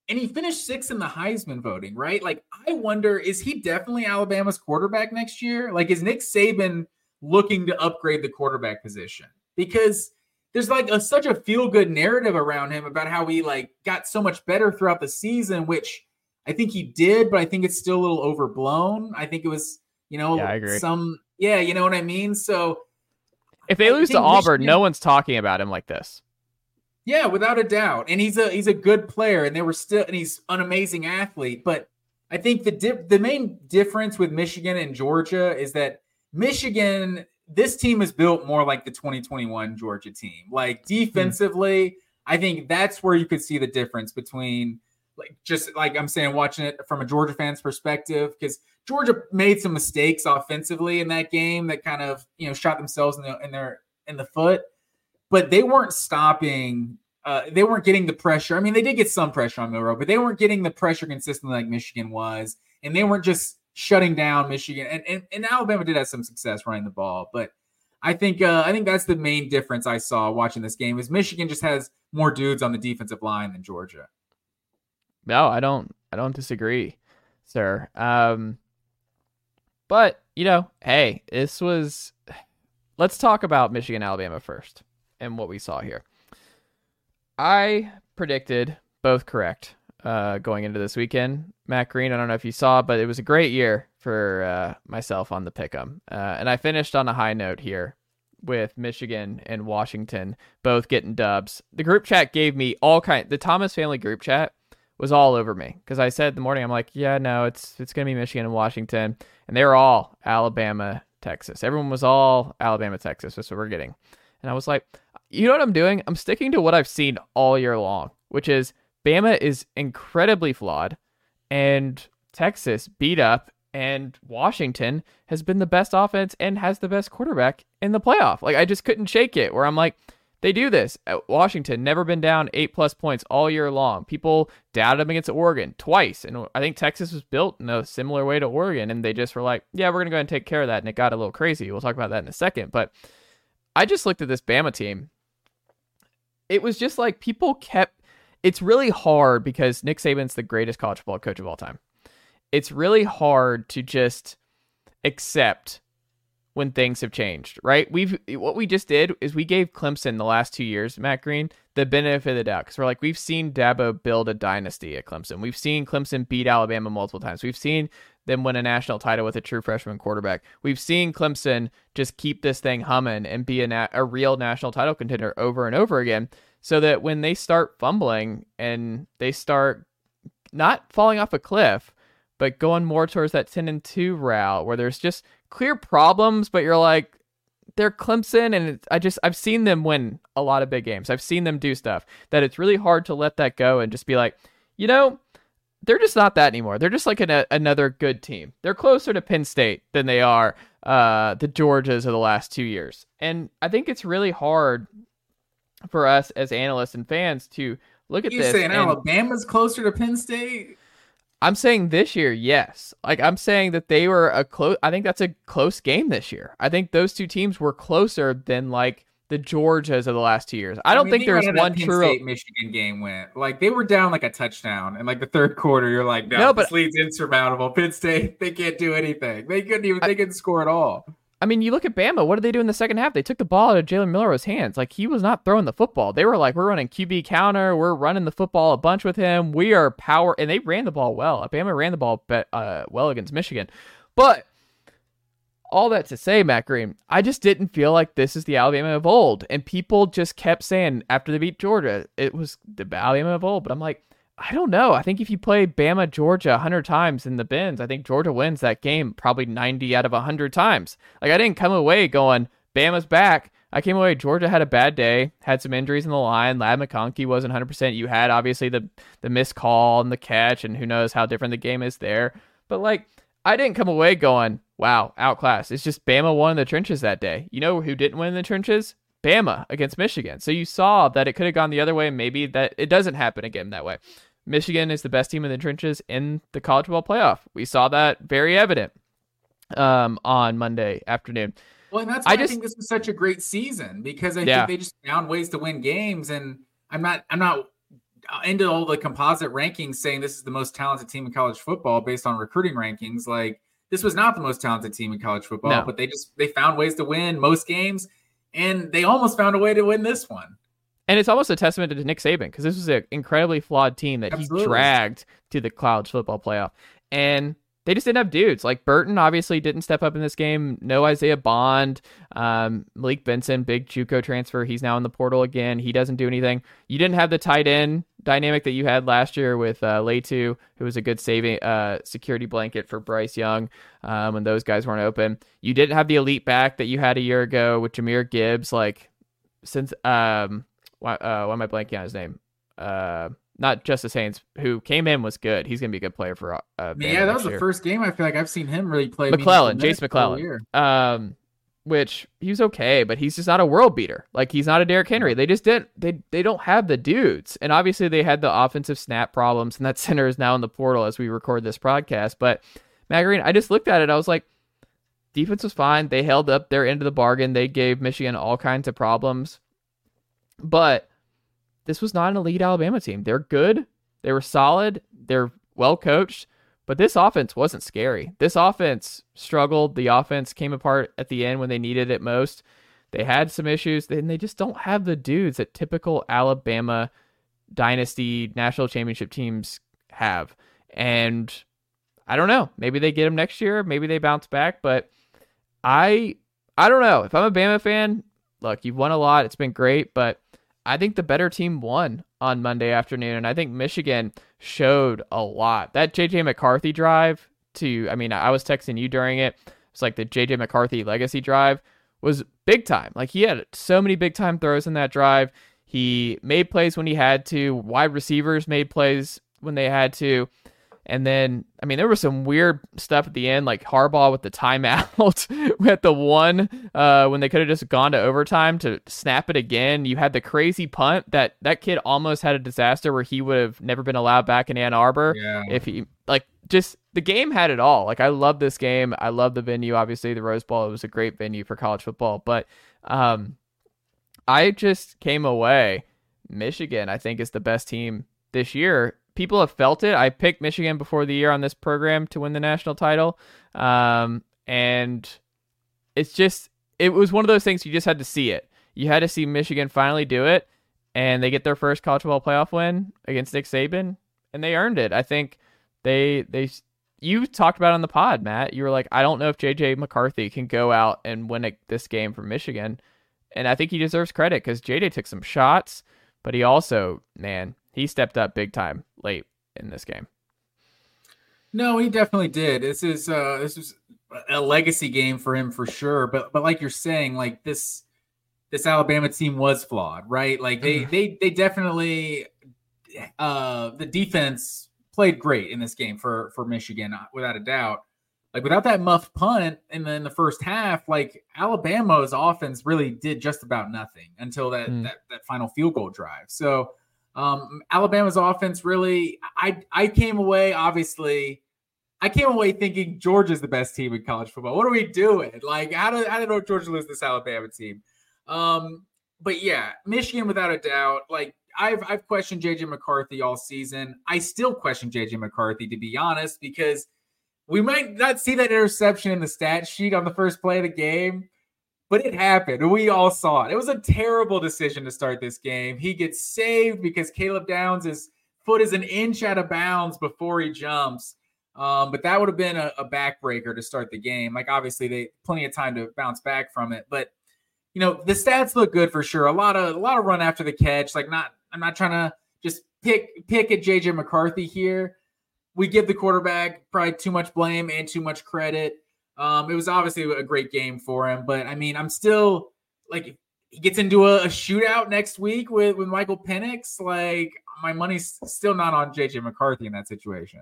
and he finished sixth in the Heisman voting, right? Like, I wonder, is he definitely Alabama's quarterback next year? Like, is Nick Saban looking to upgrade the quarterback position? Because there's like a, such a feel good narrative around him about how he like got so much better throughout the season, which I think he did, but I think it's still a little overblown. I think it was, you know, yeah, I agree. some, yeah, you know what I mean? So if they I lose to Auburn, no one's talking about him like this. Yeah, without a doubt. And he's a he's a good player, and they were still, and he's an amazing athlete. But I think the dip, the main difference with Michigan and Georgia is that Michigan, this team is built more like the 2021 Georgia team. Like hmm. defensively, hmm. I think that's where you could see the difference between like just like I'm saying, watching it from a Georgia fan's perspective, because Georgia made some mistakes offensively in that game that kind of you know shot themselves in, the, in their in the foot, but they weren't stopping. Uh, they weren't getting the pressure. I mean, they did get some pressure on Milroe, but they weren't getting the pressure consistently like Michigan was, and they weren't just shutting down Michigan. And, and, and Alabama did have some success running the ball, but I think uh, I think that's the main difference I saw watching this game is Michigan just has more dudes on the defensive line than Georgia. No, I don't. I don't disagree, sir. Um, but you know, hey, this was. Let's talk about Michigan Alabama first and what we saw here. I predicted both correct uh, going into this weekend. Matt Green, I don't know if you saw, but it was a great year for uh, myself on the pick'em, uh, and I finished on a high note here with Michigan and Washington both getting dubs. The group chat gave me all kind. The Thomas family group chat was all over me because I said the morning, I'm like, yeah, no, it's it's gonna be Michigan and Washington, and they were all Alabama, Texas. Everyone was all Alabama, Texas. That's what we're getting, and I was like, you know what I'm doing? I'm sticking to what I've seen all year long, which is Bama is incredibly flawed, and Texas beat up, and Washington has been the best offense and has the best quarterback in the playoff. Like I just couldn't shake it. Where I'm like, they do this. Uh, Washington never been down eight plus points all year long. People doubted them against Oregon twice, and I think Texas was built in a similar way to Oregon, and they just were like, yeah, we're gonna go and take care of that, and it got a little crazy. We'll talk about that in a second, but. I just looked at this Bama team. It was just like people kept it's really hard because Nick Saban's the greatest college football coach of all time. It's really hard to just accept when things have changed, right? We've what we just did is we gave Clemson the last two years, Matt Green, the benefit of the doubt because we're like we've seen Dabo build a dynasty at Clemson. We've seen Clemson beat Alabama multiple times. We've seen them win a national title with a true freshman quarterback. We've seen Clemson just keep this thing humming and be a, na- a real national title contender over and over again so that when they start fumbling and they start not falling off a cliff, but going more towards that 10 and 2 route where there's just clear problems, but you're like, they're Clemson, and I just I've seen them win a lot of big games. I've seen them do stuff that it's really hard to let that go and just be like, you know, they're just not that anymore. They're just like an, a, another good team. They're closer to Penn State than they are uh, the Georgias of the last two years, and I think it's really hard for us as analysts and fans to look at You're this. saying and Alabama's closer to Penn State? I'm saying this year, yes. Like I'm saying that they were a close. I think that's a close game this year. I think those two teams were closer than like the Georgias of the last two years. I don't mean, think there's about how that one Penn true. State Michigan game went. Like they were down like a touchdown in like the third quarter. You're like, no, No, this lead's insurmountable. Penn State, they can't do anything. They couldn't even. They couldn't score at all. I mean, you look at Bama. What did they do in the second half? They took the ball out of Jalen Milroe's hands. Like he was not throwing the football. They were like, we're running QB counter. We're running the football a bunch with him. We are power, and they ran the ball well. Bama ran the ball uh, well against Michigan, but all that to say, Matt Green, I just didn't feel like this is the Alabama of old. And people just kept saying after they beat Georgia, it was the Alabama of old. But I'm like, I don't know. I think if you play Bama, Georgia 100 times in the bins, I think Georgia wins that game probably 90 out of 100 times. Like, I didn't come away going, Bama's back. I came away, Georgia had a bad day, had some injuries in the line. Ladd McConkey wasn't 100%. You had, obviously, the, the missed call and the catch, and who knows how different the game is there. But, like, I didn't come away going, wow, outclassed. It's just Bama won in the trenches that day. You know who didn't win in the trenches? Bama against Michigan. So you saw that it could have gone the other way. Maybe that it doesn't happen again that way. Michigan is the best team in the trenches in the college football playoff. We saw that very evident um, on Monday afternoon. Well, and that's I why I, just- think this was such a great season because I Yeah. think they just found ways to win games. And I'm not, I'm not into all the composite rankings saying this is the most talented team in college football based on recruiting rankings. Like this was not the most talented team in college football, No. but they just they found ways to win most games, and they almost found a way to win this one. And it's almost a testament to Nick Saban because this was an incredibly flawed team that Absolutely. he dragged to the college football playoff. And they just didn't have dudes. Like Burton obviously didn't step up in this game. No Isaiah Bond. Um, Malik Benson, big Juco transfer. He's now in the portal again. He doesn't do anything. You didn't have the tight end dynamic that you had last year with uh, Latu, who was a good saving uh, security blanket for Bryce Young um, when those guys weren't open. You didn't have the elite back that you had a year ago with Jahmyr Gibbs. Like since um, why, uh, why am I blanking on his name? Uh, not Justice Haynes, who came in was good. He's gonna be a good player for. Uh, I mean, Bama yeah, that was the first game I feel like I've seen him really play. McClellan, Jason McClellan. Um, which he was okay, but he's just not a world beater. Like he's not a Derrick Henry. They just didn't. They they don't have the dudes, and obviously they had the offensive snap problems, and that center is now in the portal as we record this podcast. But Green, I just looked at it. I was like, defense was fine. They held up their end of the bargain. They gave Michigan all kinds of problems. But this was not an elite Alabama team. They're good. They were solid. They're well coached. But this offense wasn't scary. This offense struggled. The offense came apart at the end when they needed it most. They had some issues, and they just don't have the dudes that typical Alabama dynasty national championship teams have. And I don't know. Maybe they get them next year. Maybe they bounce back. But I I don't know. If I'm a Bama fan, look, you've won a lot. It's been great, but I think the better team won on Monday afternoon, and I think Michigan showed a lot. That JJ McCarthy drive to, I mean, I was texting you during it. It's like the JJ McCarthy legacy drive was big time. Like he had so many big time throws in that drive. He made plays when he had to. Wide receivers made plays when they had to. And then, I mean, there was some weird stuff at the end, like Harbaugh with the timeout with the one uh, when they could have just gone to overtime to snap it again. You had the crazy punt that that kid almost had a disaster where he would have never been allowed back in Ann Arbor Yeah. if he like just the game had it all. Like I love this game. I love the venue. Obviously, the Rose Bowl it was a great venue for college football, but um, I just came away. Michigan, I think, is the best team this year. People have felt it. I picked Michigan before the year on this program to win the national title, um, and it's just it was one of those things you just had to see it. You had to see Michigan finally do it, and they get their first college football playoff win against Nick Saban, and they earned it. I think they they you talked about on the pod, Matt. You were like, I don't know if JJ McCarthy can go out and win a, this game for Michigan, and I think he deserves credit because JJ took some shots, but he also, man, he stepped up big time late in this game. No, he definitely did. This is uh this is a legacy game for him for sure. But but like you're saying, like this this Alabama team was flawed, right? Like they they they definitely uh the defense played great in this game for for Michigan uh, without a doubt. Like without that muff punt in the, the first half, like Alabama's offense really did just about nothing until that Mm. that, that final field goal drive. So um, Alabama's offense really, I I came away obviously, I came away thinking Georgia's the best team in college football. What are we doing? Like how did how did Georgia lose this Alabama team? Um, but yeah, Michigan without a doubt. Like I've I've questioned JJ McCarthy all season. I still question JJ McCarthy to be honest because we might not see that interception in the stat sheet on the first play of the game, but it happened. We all saw it. It was a terrible decision to start this game. He gets saved because Caleb Downs' his foot is an inch out of bounds before he jumps. Um, but that would have been a, a backbreaker to start the game. Like obviously they plenty of time to bounce back from it, but you know the stats look good for sure. A lot of a lot of run after the catch. Like not I'm not trying to just pick pick at JJ McCarthy here. We give the quarterback probably too much blame and too much credit. Um, it was obviously a great game for him, but I mean, I'm still like he gets into a, a shootout next week with with Michael Penix. Like my money's still not on JJ McCarthy in that situation.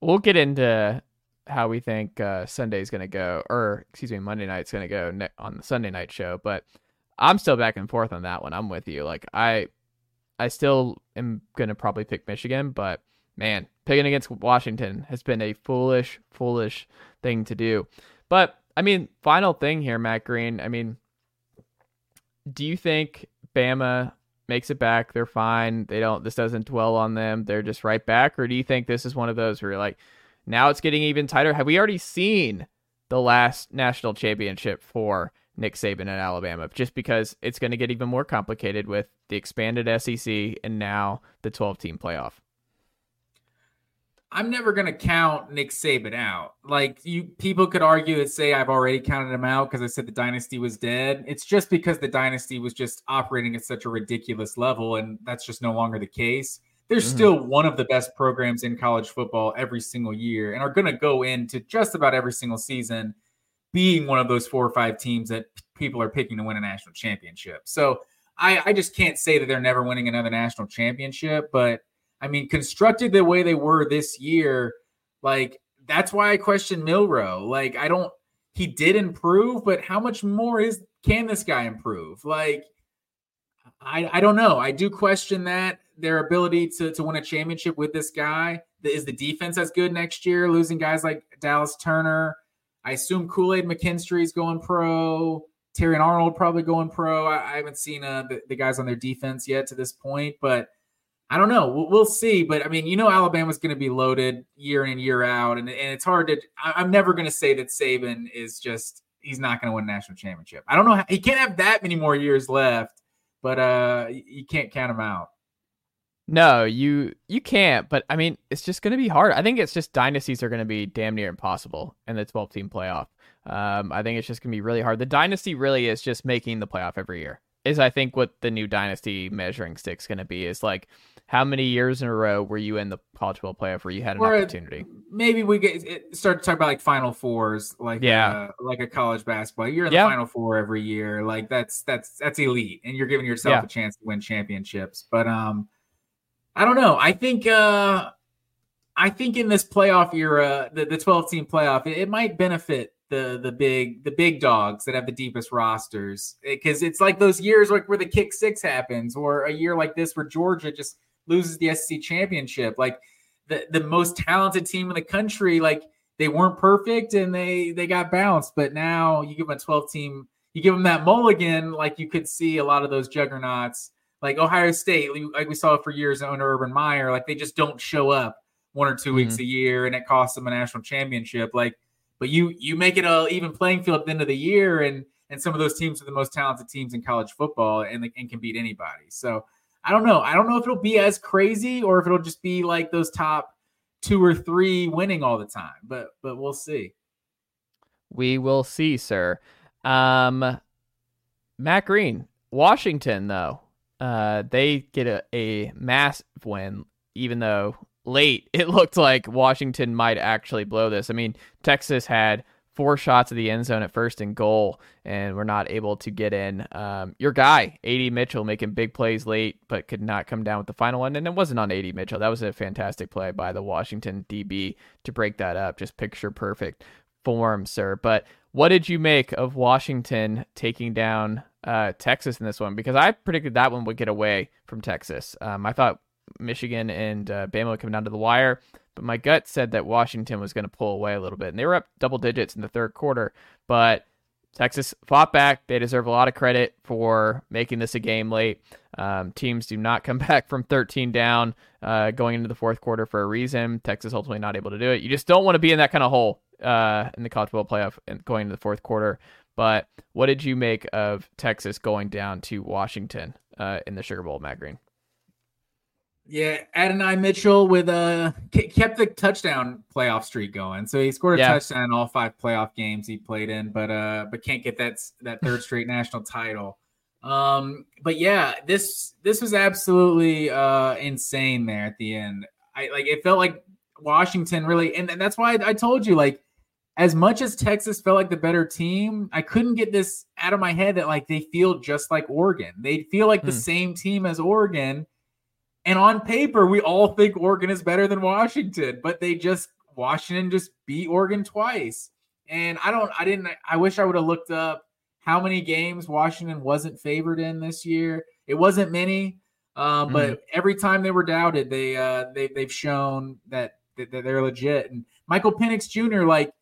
We'll get into how we think uh, Sunday's going to go, or excuse me, Monday night's going to go ne- on the Sunday night show. But I'm still back and forth on that one. I'm with you. Like I, I still am going to probably pick Michigan, but man, picking against Washington has been a foolish, foolish thing to do. But I mean, final thing here, Matt Green. I mean, do you think Bama makes it back? They're fine. They don't. This doesn't dwell on them. They're just right back. Or do you think this is one of those where you're like, now it's getting even tighter? Have we already seen the last national championship for Nick Saban and Alabama? Just because it's going to get even more complicated with the expanded SEC and now the 12 team playoff. I'm never gonna count Nick Saban out. Like you, people could argue and say I've already counted him out because I said the dynasty was dead. It's just because the dynasty was just operating at such a ridiculous level, and that's just no longer the case. They're Mhm. still one of the best programs in college football every single year, and are gonna go into just about every single season being one of those four or five teams that people are picking to win a national championship. So I, I just can't say that they're never winning another national championship, but I mean, constructed the way they were this year, like that's why I question Milroe. Like, I don't, he did improve, but how much more is can this guy improve? Like, I, I don't know. I do question that their ability to, to win a championship with this guy. Is the defense as good next year? Losing guys like Dallas Turner, I assume Kool Aid McKinstry is going pro. Terrion Arnold probably going pro. I, I haven't seen uh, the, the, guys on their defense yet to this point, but I don't know. We'll, see. But I mean, you know, Alabama's going to be loaded year in year out, and, and it's hard to. I, am never going to say that Saban is just he's not going to win a national championship. I don't know. How, he can't have that many more years left, but uh, you can't count him out. No, you you can't. But I mean, it's just going to be hard. I think it's just dynasties are going to be damn near impossible in the 12 team playoff. Um, I think it's just going to be really hard. The dynasty really is just making the playoff every year. Is I think what the new dynasty measuring stick's going to be is like how many years in a row were you in the college football playoff where you had an or opportunity? Maybe we get start to talk about like Final Fours, like yeah, uh, like a college basketball. You're in the Final Four every year, like that's that's that's elite, and you're giving yourself yeah. a chance to win championships. But um, I don't know. I think uh, I think in this playoff era, the the 12 team playoff, it, it might benefit the the big the big dogs that have the deepest rosters because it's like those years like where the kick six happens or a year like this where Georgia just loses the SEC championship like the the most talented team in the country like they weren't perfect and they they got bounced but now you give them a 12 team you give them that mulligan like you could see a lot of those juggernauts like Ohio State like we saw for years under Urban Meyer like they just don't show up one or 2 mm-hmm. weeks a year and it costs them a national championship like but you you make it a even playing field at the end of the year, and and some of those teams are the most talented teams in college football, and and can beat anybody. So I don't know. I don't know if it'll be as crazy or if it'll just be like those top two or three winning all the time. But but we'll see. We will see, sir. Um, Matt Green, Washington, though, uh, they get a, a massive win, even though late, it looked like Washington might actually blow this. I mean, Texas had four shots of the end zone at first and goal, and we're not able to get in. Um, your guy, AD Mitchell, making big plays late, but could not come down with the final one. And it wasn't on AD Mitchell. That was a fantastic play by the Washington DB to break that up. Just picture perfect form, sir. But what did you make of Washington taking down uh, Texas in this one? Because I predicted that one would get away from Texas. Um, I thought Michigan and uh, Bama come down to the wire. But my gut said that Washington was going to pull away a little bit. And they were up double digits in the third quarter. But Texas fought back. They deserve a lot of credit for making this a game late. Um, teams do not come back from 13 down uh, going into the fourth quarter for a reason. Texas ultimately not able to do it. You just don't want to be in that kind of hole uh, in the college football playoff and going into the fourth quarter. But what did you make of Texas going down to Washington uh, in the Sugar Bowl, Matt Green? Yeah, Adonai Mitchell with a uh, kept the touchdown playoff streak going. So he scored a yeah. touchdown in all five playoff games he played in, but uh, but can't get that that third straight national title. Um, but yeah, this this was absolutely uh insane there at the end. I like it felt like Washington really, and, and that's why I, I told you like as much as Texas felt like the better team, I couldn't get this out of my head that like they feel just like Oregon. They feel like the hmm. same team as Oregon and on paper, we all think Oregon is better than Washington, but they just Washington just beat Oregon twice. And I don't, I didn't, I wish I would have looked up how many games Washington wasn't favored in this year. It wasn't many, um, mm-hmm. but every time they were doubted, they uh, they they've shown that, that they're legit. And Michael Penix Jr. like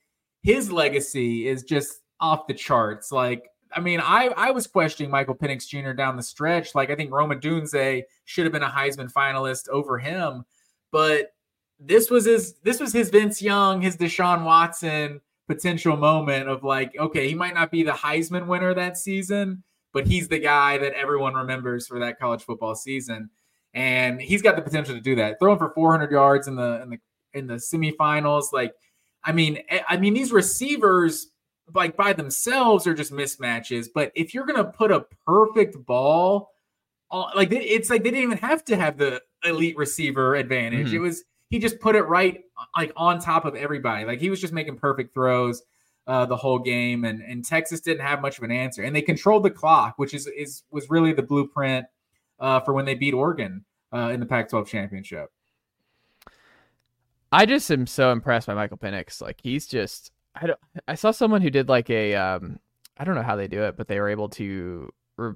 his legacy is just off the charts. Like I mean, I I was questioning Michael Penix Jr. down the stretch. Like I think Rome Odunze should have been a Heisman finalist over him, but this was his this was his Vince Young, his Deshaun Watson potential moment of like, okay, he might not be the Heisman winner that season, but he's the guy that everyone remembers for that college football season, and he's got the potential to do that. Throwing for 400 yards in the in the in the semifinals, like, I mean, eh, I mean these receivers like by themselves are just mismatches. But if you're gonna put a perfect ball, on, like it's like they didn't even have to have the elite receiver advantage. Mm-hmm. It was he just put it right like on top of everybody. Like he was just making perfect throws uh, the whole game, and and Texas didn't have much of an answer, and they controlled the clock, which is is was really the blueprint uh, for when they beat Oregon uh, in the Pac-12 championship. I just am so impressed by Michael Penix. Like he's just I don't. I saw someone who did like a um, I don't know how they do it, but they were able to re-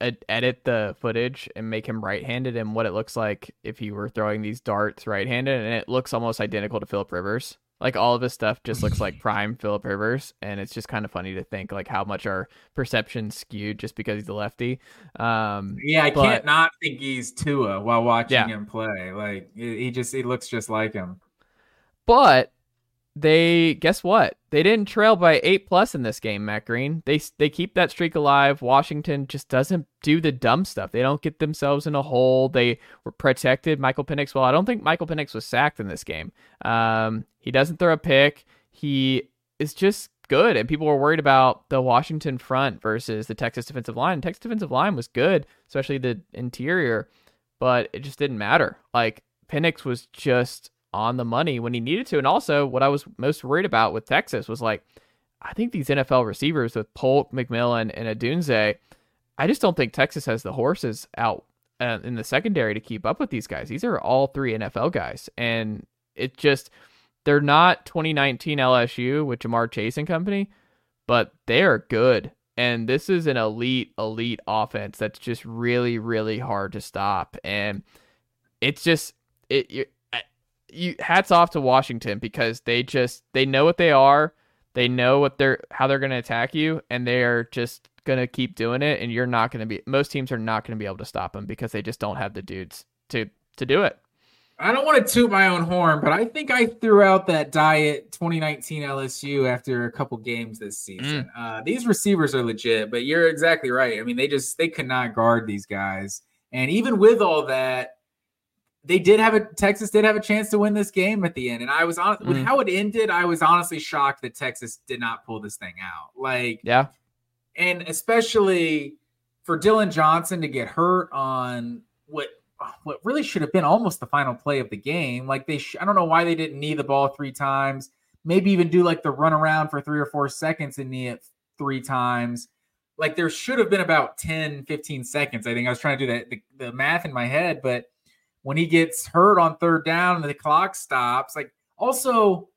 ed- edit the footage and make him right-handed and what it looks like if he were throwing these darts right-handed, and it looks almost identical to Philip Rivers. Like all of his stuff just looks like prime Philip Rivers, and it's just kind of funny to think like how much our perception skewed just because he's a lefty. Um, yeah, I but, can't not think he's Tua while watching Yeah. him play. Like he just he looks just like him. But they guess what? They didn't trail by eight plus in this game, Matt Green. They they keep that streak alive. Washington just doesn't do the dumb stuff. They don't get themselves in a hole. They were protected. Michael Penix. Well, I don't think Michael Penix was sacked in this game. Um, he doesn't throw a pick. He is just good, and people were worried about the Washington front versus the Texas defensive line. Texas defensive line was good, especially the interior, but it just didn't matter. Like Penix was just on the money when he needed to. And also, what I was most worried about with Texas was like, I think these NFL receivers with Polk, McMillan, and Odunze, I just don't think Texas has the horses out uh, in the secondary to keep up with these guys. These are all three NFL guys, and it just they're not 2019 LSU with Ja'Marr Chase and company, but they are good. And this is an elite, elite offense that's just really, really hard to stop. And it's just it. You, hats off to Washington because they just they know what they are. They know what they're how they're going to attack you, and they're just going to keep doing it. And you're not going to be. Most teams are not going to be able to stop them because they just don't have the dudes to to do it. I don't want to toot my own horn, but I think I threw out that diet 2019 LSU after a couple games this season. Uh, these receivers are legit, but you're exactly right. I mean, they just they could not guard these guys, and even with all that, they did have a Texas did have a chance to win this game at the end. And I was on with Mm. how it ended. I was honestly shocked that Texas did not pull this thing out. Like, Yeah, and especially for Dillon Johnson to get hurt on what what really should have been almost the final play of the game. Like they, sh- I don't know why they didn't knee the ball three times. Maybe even do like the run around for three or four seconds and knee it three times. Like there should have been about 10, 15 seconds. I think I was trying to do that the, the math in my head, but when he gets hurt on third down and the clock stops, like also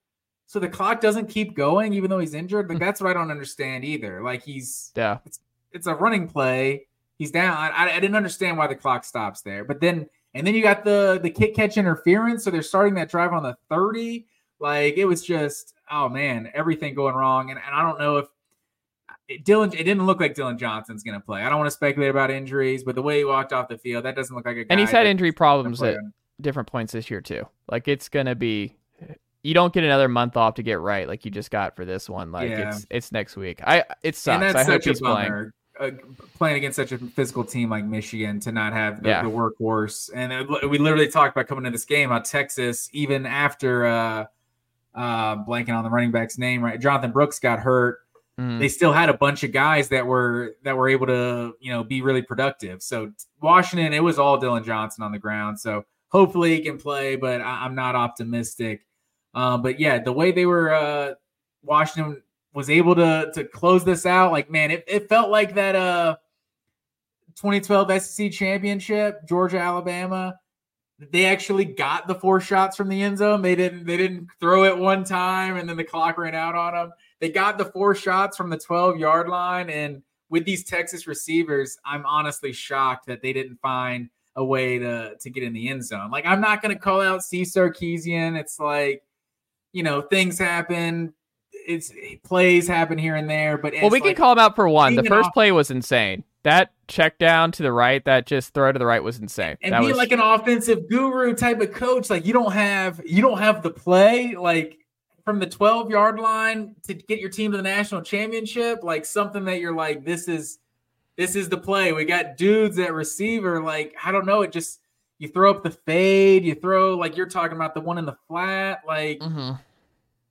so the clock doesn't keep going even though he's injured. Like mm. that's what I don't understand either. Like he's yeah. it's a running play. He's down. I, I didn't understand why the clock stops there. But then and then you got the the kick catch interference. So they're starting that drive on the 30. Like it was just oh man, everything going wrong. And, and I don't know if it, Dillon. It didn't look like Dillon Johnson's going to play. I don't want to speculate about injuries, but the way he walked off the field, that doesn't look like a guy. And he's had injury problems at different points this year too. Like it's gonna be. You don't get another month off to get right like you just got for this one. Like Yeah. it's it's next week. I it sucks. I hope he's playing. Uh, playing against such a physical team like Michigan to not have the, Yeah. the workhorse, and it, we literally talked about coming to this game how Texas, even after uh, uh, blanking on the running back's name, right? Jonathan Brooks got hurt. Mm. They still had a bunch of guys that were that were able to you know be really productive. So Washington, it was all Dillon Johnson on the ground. So hopefully he can play, but I, I'm not optimistic. Um, but yeah, the way they were, uh, Washington was able to to close this out. Like man, it, it felt like that uh 2012 SEC championship, Georgia Alabama. They actually got the four shots from the end zone. They didn't they didn't throw it one time and then the clock ran out on them. They got the four shots from the 12 yard line. And with these Texas receivers, I'm honestly shocked that they didn't find a way to to get in the end zone. Like I'm not gonna call out C Sarkisian. It's like, you know, things happen. It's plays happen here and there, but Well, we can call him out for one. The first off- play was insane. That check down to the right, that just throw to the right was insane. and that being was like an offensive guru type of coach like you don't have you don't have the play like from the 12 yard line to get your team to the national championship like something that you're like this is this is the play we got dudes at receiver like i don't know it just you throw up the fade you throw like you're talking about the one in the flat like mm-hmm.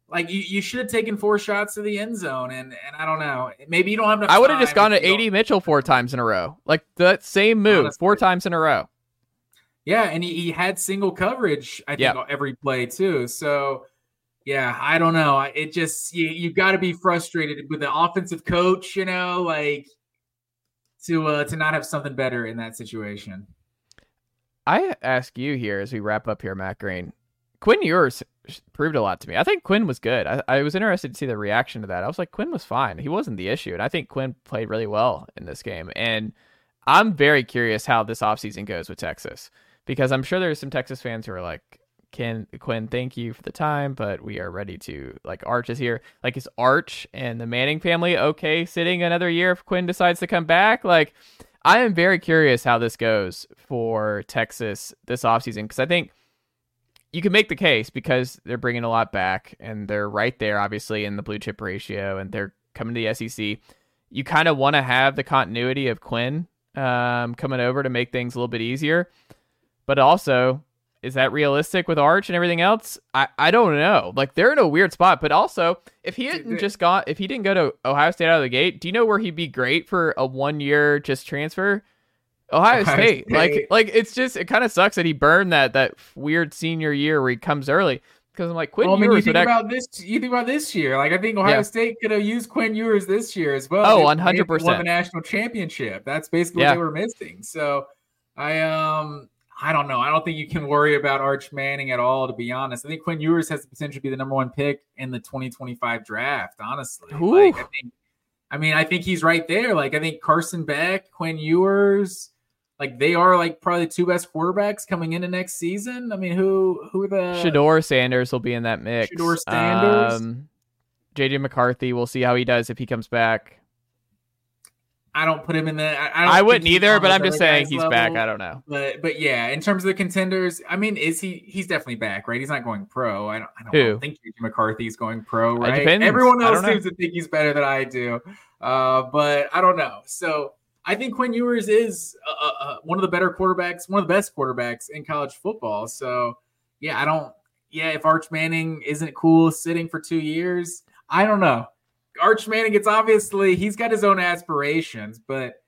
like you, you should have taken four shots to the end zone and and i don't know maybe you don't have enough I would have just gone to AD Mitchell four times in a row. Like that same move, Honestly. four times in a row. Yeah, and he, he had single coverage, I think, Yep. every play too. So, yeah, I don't know. It just you you got to be frustrated with the offensive coach, you know, like to uh to not have something better in that situation. I ask you here as we wrap up here, Matt Green. Quinn Ewers proved a lot to me. I think Quinn was good. I, I was interested to see the reaction to that. I was like, Quinn was fine. He wasn't the issue. And I think Quinn played really well in this game. And I'm very curious how this offseason goes with Texas because I'm sure there's some Texas fans who are like, Ken Quinn, thank you for the time, but we are ready to like Arch is here. Like is Arch and the Manning family okay sitting another year if Quinn decides to come back? Like I am very curious how this goes for Texas this offseason because I think you can make the case because they're bringing a lot back and they're right there, obviously, in the blue chip ratio and they're coming to the SEC. You kind of want to have the continuity of Quinn um, coming over to make things a little bit easier. But also, is that realistic with Arch and everything else? I, I don't know. Like they're in a weird spot. But also, if he hadn't just got if he didn't go to Ohio State out of the gate, do you know where he'd be great for a one year just transfer? Ohio, Ohio State. State. Like like it's just it kind of sucks that he burned that that weird senior year where he comes early. Because I'm like Quinn well, I mean, Ewers. You think about this. You think about this year. Like I think Ohio yeah. State could have used Quinn Ewers this year as well. Oh, 100 percent. Won the national championship. That's basically yeah. what they were missing. So I um I don't know. I don't think you can worry about Arch Manning at all. To be honest, I think Quinn Ewers has the potential to be the number one pick in the 2025 draft. Honestly, like, I think. I mean, I think he's right there. Like I think Carson Beck, Quinn Ewers like they are like probably the two best quarterbacks coming into next season. I mean, who who are the Shedeur Sanders will be in that mix. Shedeur Sanders, um, JJ McCarthy. We'll see how he does if he comes back. I don't put him in the. I, I wouldn't either, but I'm just saying he's level, back. I don't know. But but yeah, in terms of the contenders, I mean, is he? He's definitely back, right? He's not going pro. I don't. I don't, I don't think JJ McCarthy's going pro, right? Everyone else seems to think he's better than I do, uh, but I don't know. So I think Quinn Ewers is uh, uh, one of the better quarterbacks, one of the best quarterbacks in college football. So, yeah, I don't. Yeah, if Arch Manning isn't cool sitting for two years, I don't know. Arch Manning, it's obviously he's got his own aspirations, but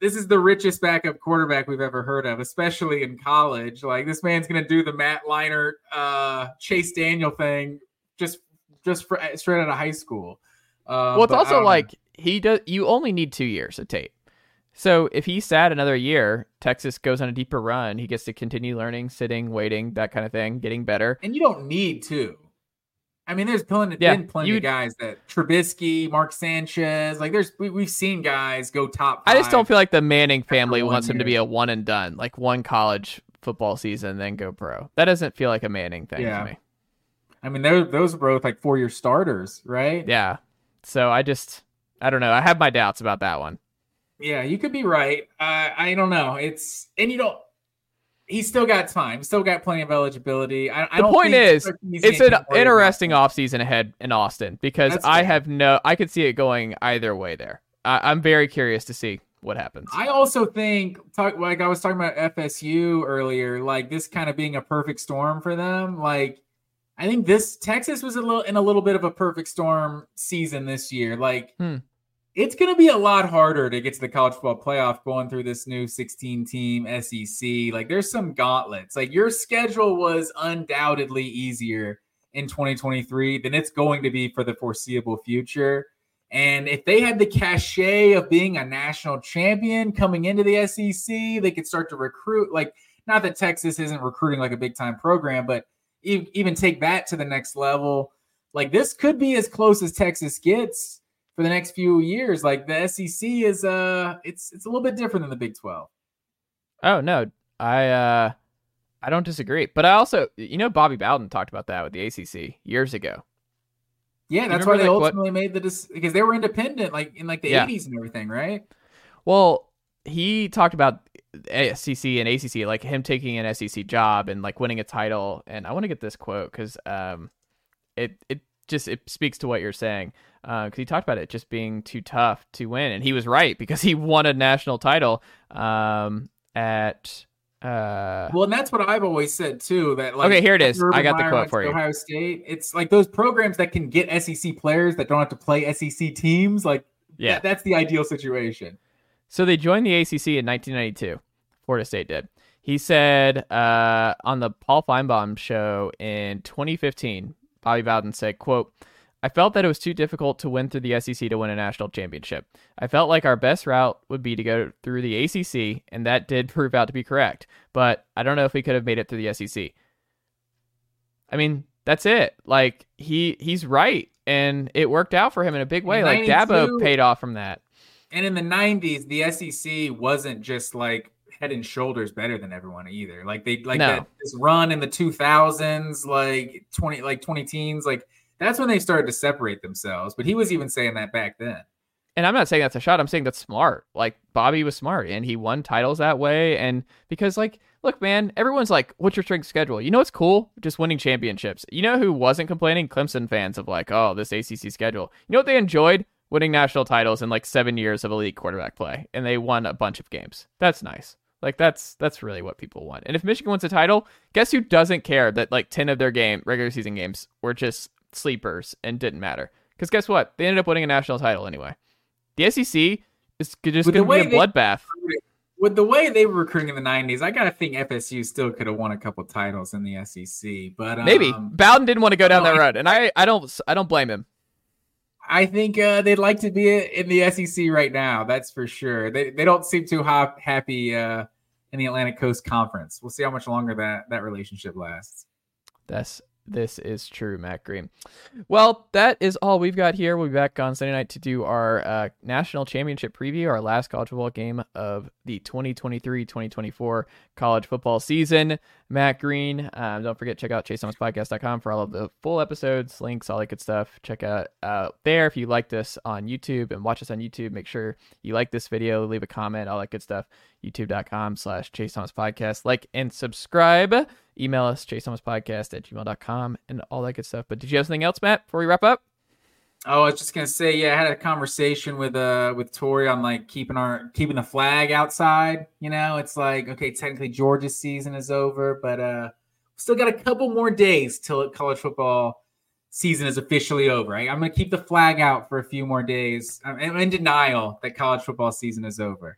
this is the richest backup quarterback we've ever heard of, especially in college. Like this man's gonna do the Matt Leinart, uh, Chase Daniel thing just just for, straight out of high school. Uh, well, it's also like he does. You only need two years of tape. So if he sat another year, Texas goes on a deeper run. He gets to continue learning, sitting, waiting, that kind of thing, getting better. And you don't need to. I mean, there's plenty, yeah, been plenty of guys that Trubisky, Mark Sanchez, like there's we, have seen guys go top. I just don't feel like the Manning family wants year. him to be a one and done, like one college football season then go pro. That doesn't feel like a Manning thing yeah. to me. I mean, those are both like four year starters, right? Yeah. So I just, I don't know. I have my doubts about that one. Yeah, you could be right. Uh, I don't know. It's and you don't. He's still got time. Still got plenty of eligibility. I, I the point is, it's an interesting offseason ahead in Austin because That's I fair. have no. I could see it going either way there. I, I'm very curious to see what happens. I also think, talk like I was talking about FSU earlier, like this kind of being a perfect storm for them. Like, I think this Texas was a little in a little bit of a perfect storm season this year. Like, hmm it's going to be a lot harder to get to the college football playoff going through this new 16 team SEC. Like there's some gauntlets. Like your schedule was undoubtedly easier in 2023 than it's going to be for the foreseeable future. And if they had the cachet of being a national champion coming into the SEC, they could start to recruit. Like, not that Texas isn't recruiting like a big time program, but even take that to the next level. Like, this could be as close as Texas gets for the next few years. Like the SEC is uh it's it's a little bit different than the Big 12. Oh no. I uh I don't disagree. But I also you know Bobby Bowden talked about that with the ACC years ago. Yeah, that's why they like, ultimately what? made the dis- because they were independent like in like the yeah. 80s and everything, right? Well, he talked about SEC and ACC like him taking an SEC job and like winning a title and I want to get this quote cuz um it it just it speaks to what you're saying because uh, he talked about it just being too tough to win, and he was right because he won a national title um, at. Uh, well, and that's what I've always said too. That like, okay, here it is. I got the quote for you. Ohio State. It's like those programs that can get SEC players that don't have to play SEC teams. Like, yeah, that, that's the ideal situation. So they joined the ACC in 1992. Florida State did. He said uh, on the Paul Finebaum show in 2015, Bobby Bowden said, "quote." I felt that it was too difficult to win through the SEC to win a national championship. I felt like our best route would be to go through the ACC, and that did prove out to be correct. But I don't know if we could have made it through the SEC. I mean, that's it. Like he he's right, and it worked out for him in a big way. Like Dabo paid off from that. And in the '90s, the SEC wasn't just like head and shoulders better than everyone either. Like they like No. that this run in the 2000s, like 20 like 20 teens, like that's when they started to separate themselves. But he was even saying that back then. and I'm not saying that's a shot. I'm saying that's smart. Like Bobby was smart, and he won titles that way. And because, like, look, man, everyone's like, "What's your strength schedule?" You know, what's cool, just winning championships. You know who wasn't complaining? Clemson fans of like, "Oh, this ACC schedule." You know what they enjoyed? Winning national titles in like seven years of elite quarterback play, and they won a bunch of games. That's nice. Like that's that's really what people want. And if Michigan wants a title, guess who doesn't care that like ten of their game regular season games were just sleepers and didn't matter? Because guess what? They ended up winning a national title anyway. The SEC is just going to be a they- bloodbath. With the way they were recruiting in the 90s, I gotta think FSU still could have won a couple titles in the SEC. But um, Maybe Bowden didn't want to go down that road, and I, I don't I don't blame him. I think uh, they'd like to be in the SEC right now. That's for sure. They they don't seem too hop, happy uh, in the Atlantic Coast Conference. We'll see how much longer that that relationship lasts. That's this is true, Matt Green. Well, that is all we've got here. We'll be back on Sunday night to do our uh, national championship preview, our last college football game of the 2023-2024 college football season. Matt Green, um, don't forget check out chasethomaspodcast.com for all of the full episodes, links, all that good stuff. Check out uh, there if you like this on YouTube and watch us on YouTube. Make sure you like this video, leave a comment, all that good stuff. YouTube.com slash Chase Thomas Podcast. Like and subscribe. Email us, chasethomaspodcast at gmail.com and all that good stuff. But did you have something else, Matt, before we wrap up? Oh, I was just gonna say, yeah, I had a conversation with uh with Tori on like keeping our keeping the flag outside. You know, it's like okay, technically Georgia's season is over, but uh still got a couple more days till college football season is officially over. I, I'm gonna keep the flag out for a few more days. I'm in denial that college football season is over.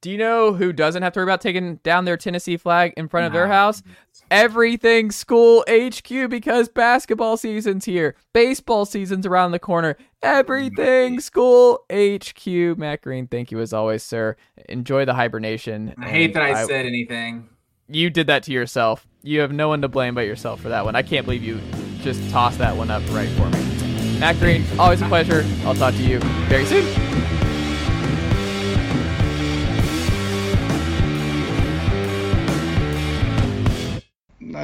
Do you know who doesn't have to worry about taking down their Tennessee flag in front of their house? Everything School HQ because basketball season's here. Baseball season's around the corner. Everything School HQ. Matt Green, thank you as always, sir. Enjoy the hibernation. I hate that I, said anything. you did that to yourself. You have no one to blame but yourself for that one. I can't believe you just tossed that one up right for me. Matt Green, always a pleasure. I'll talk to you very soon.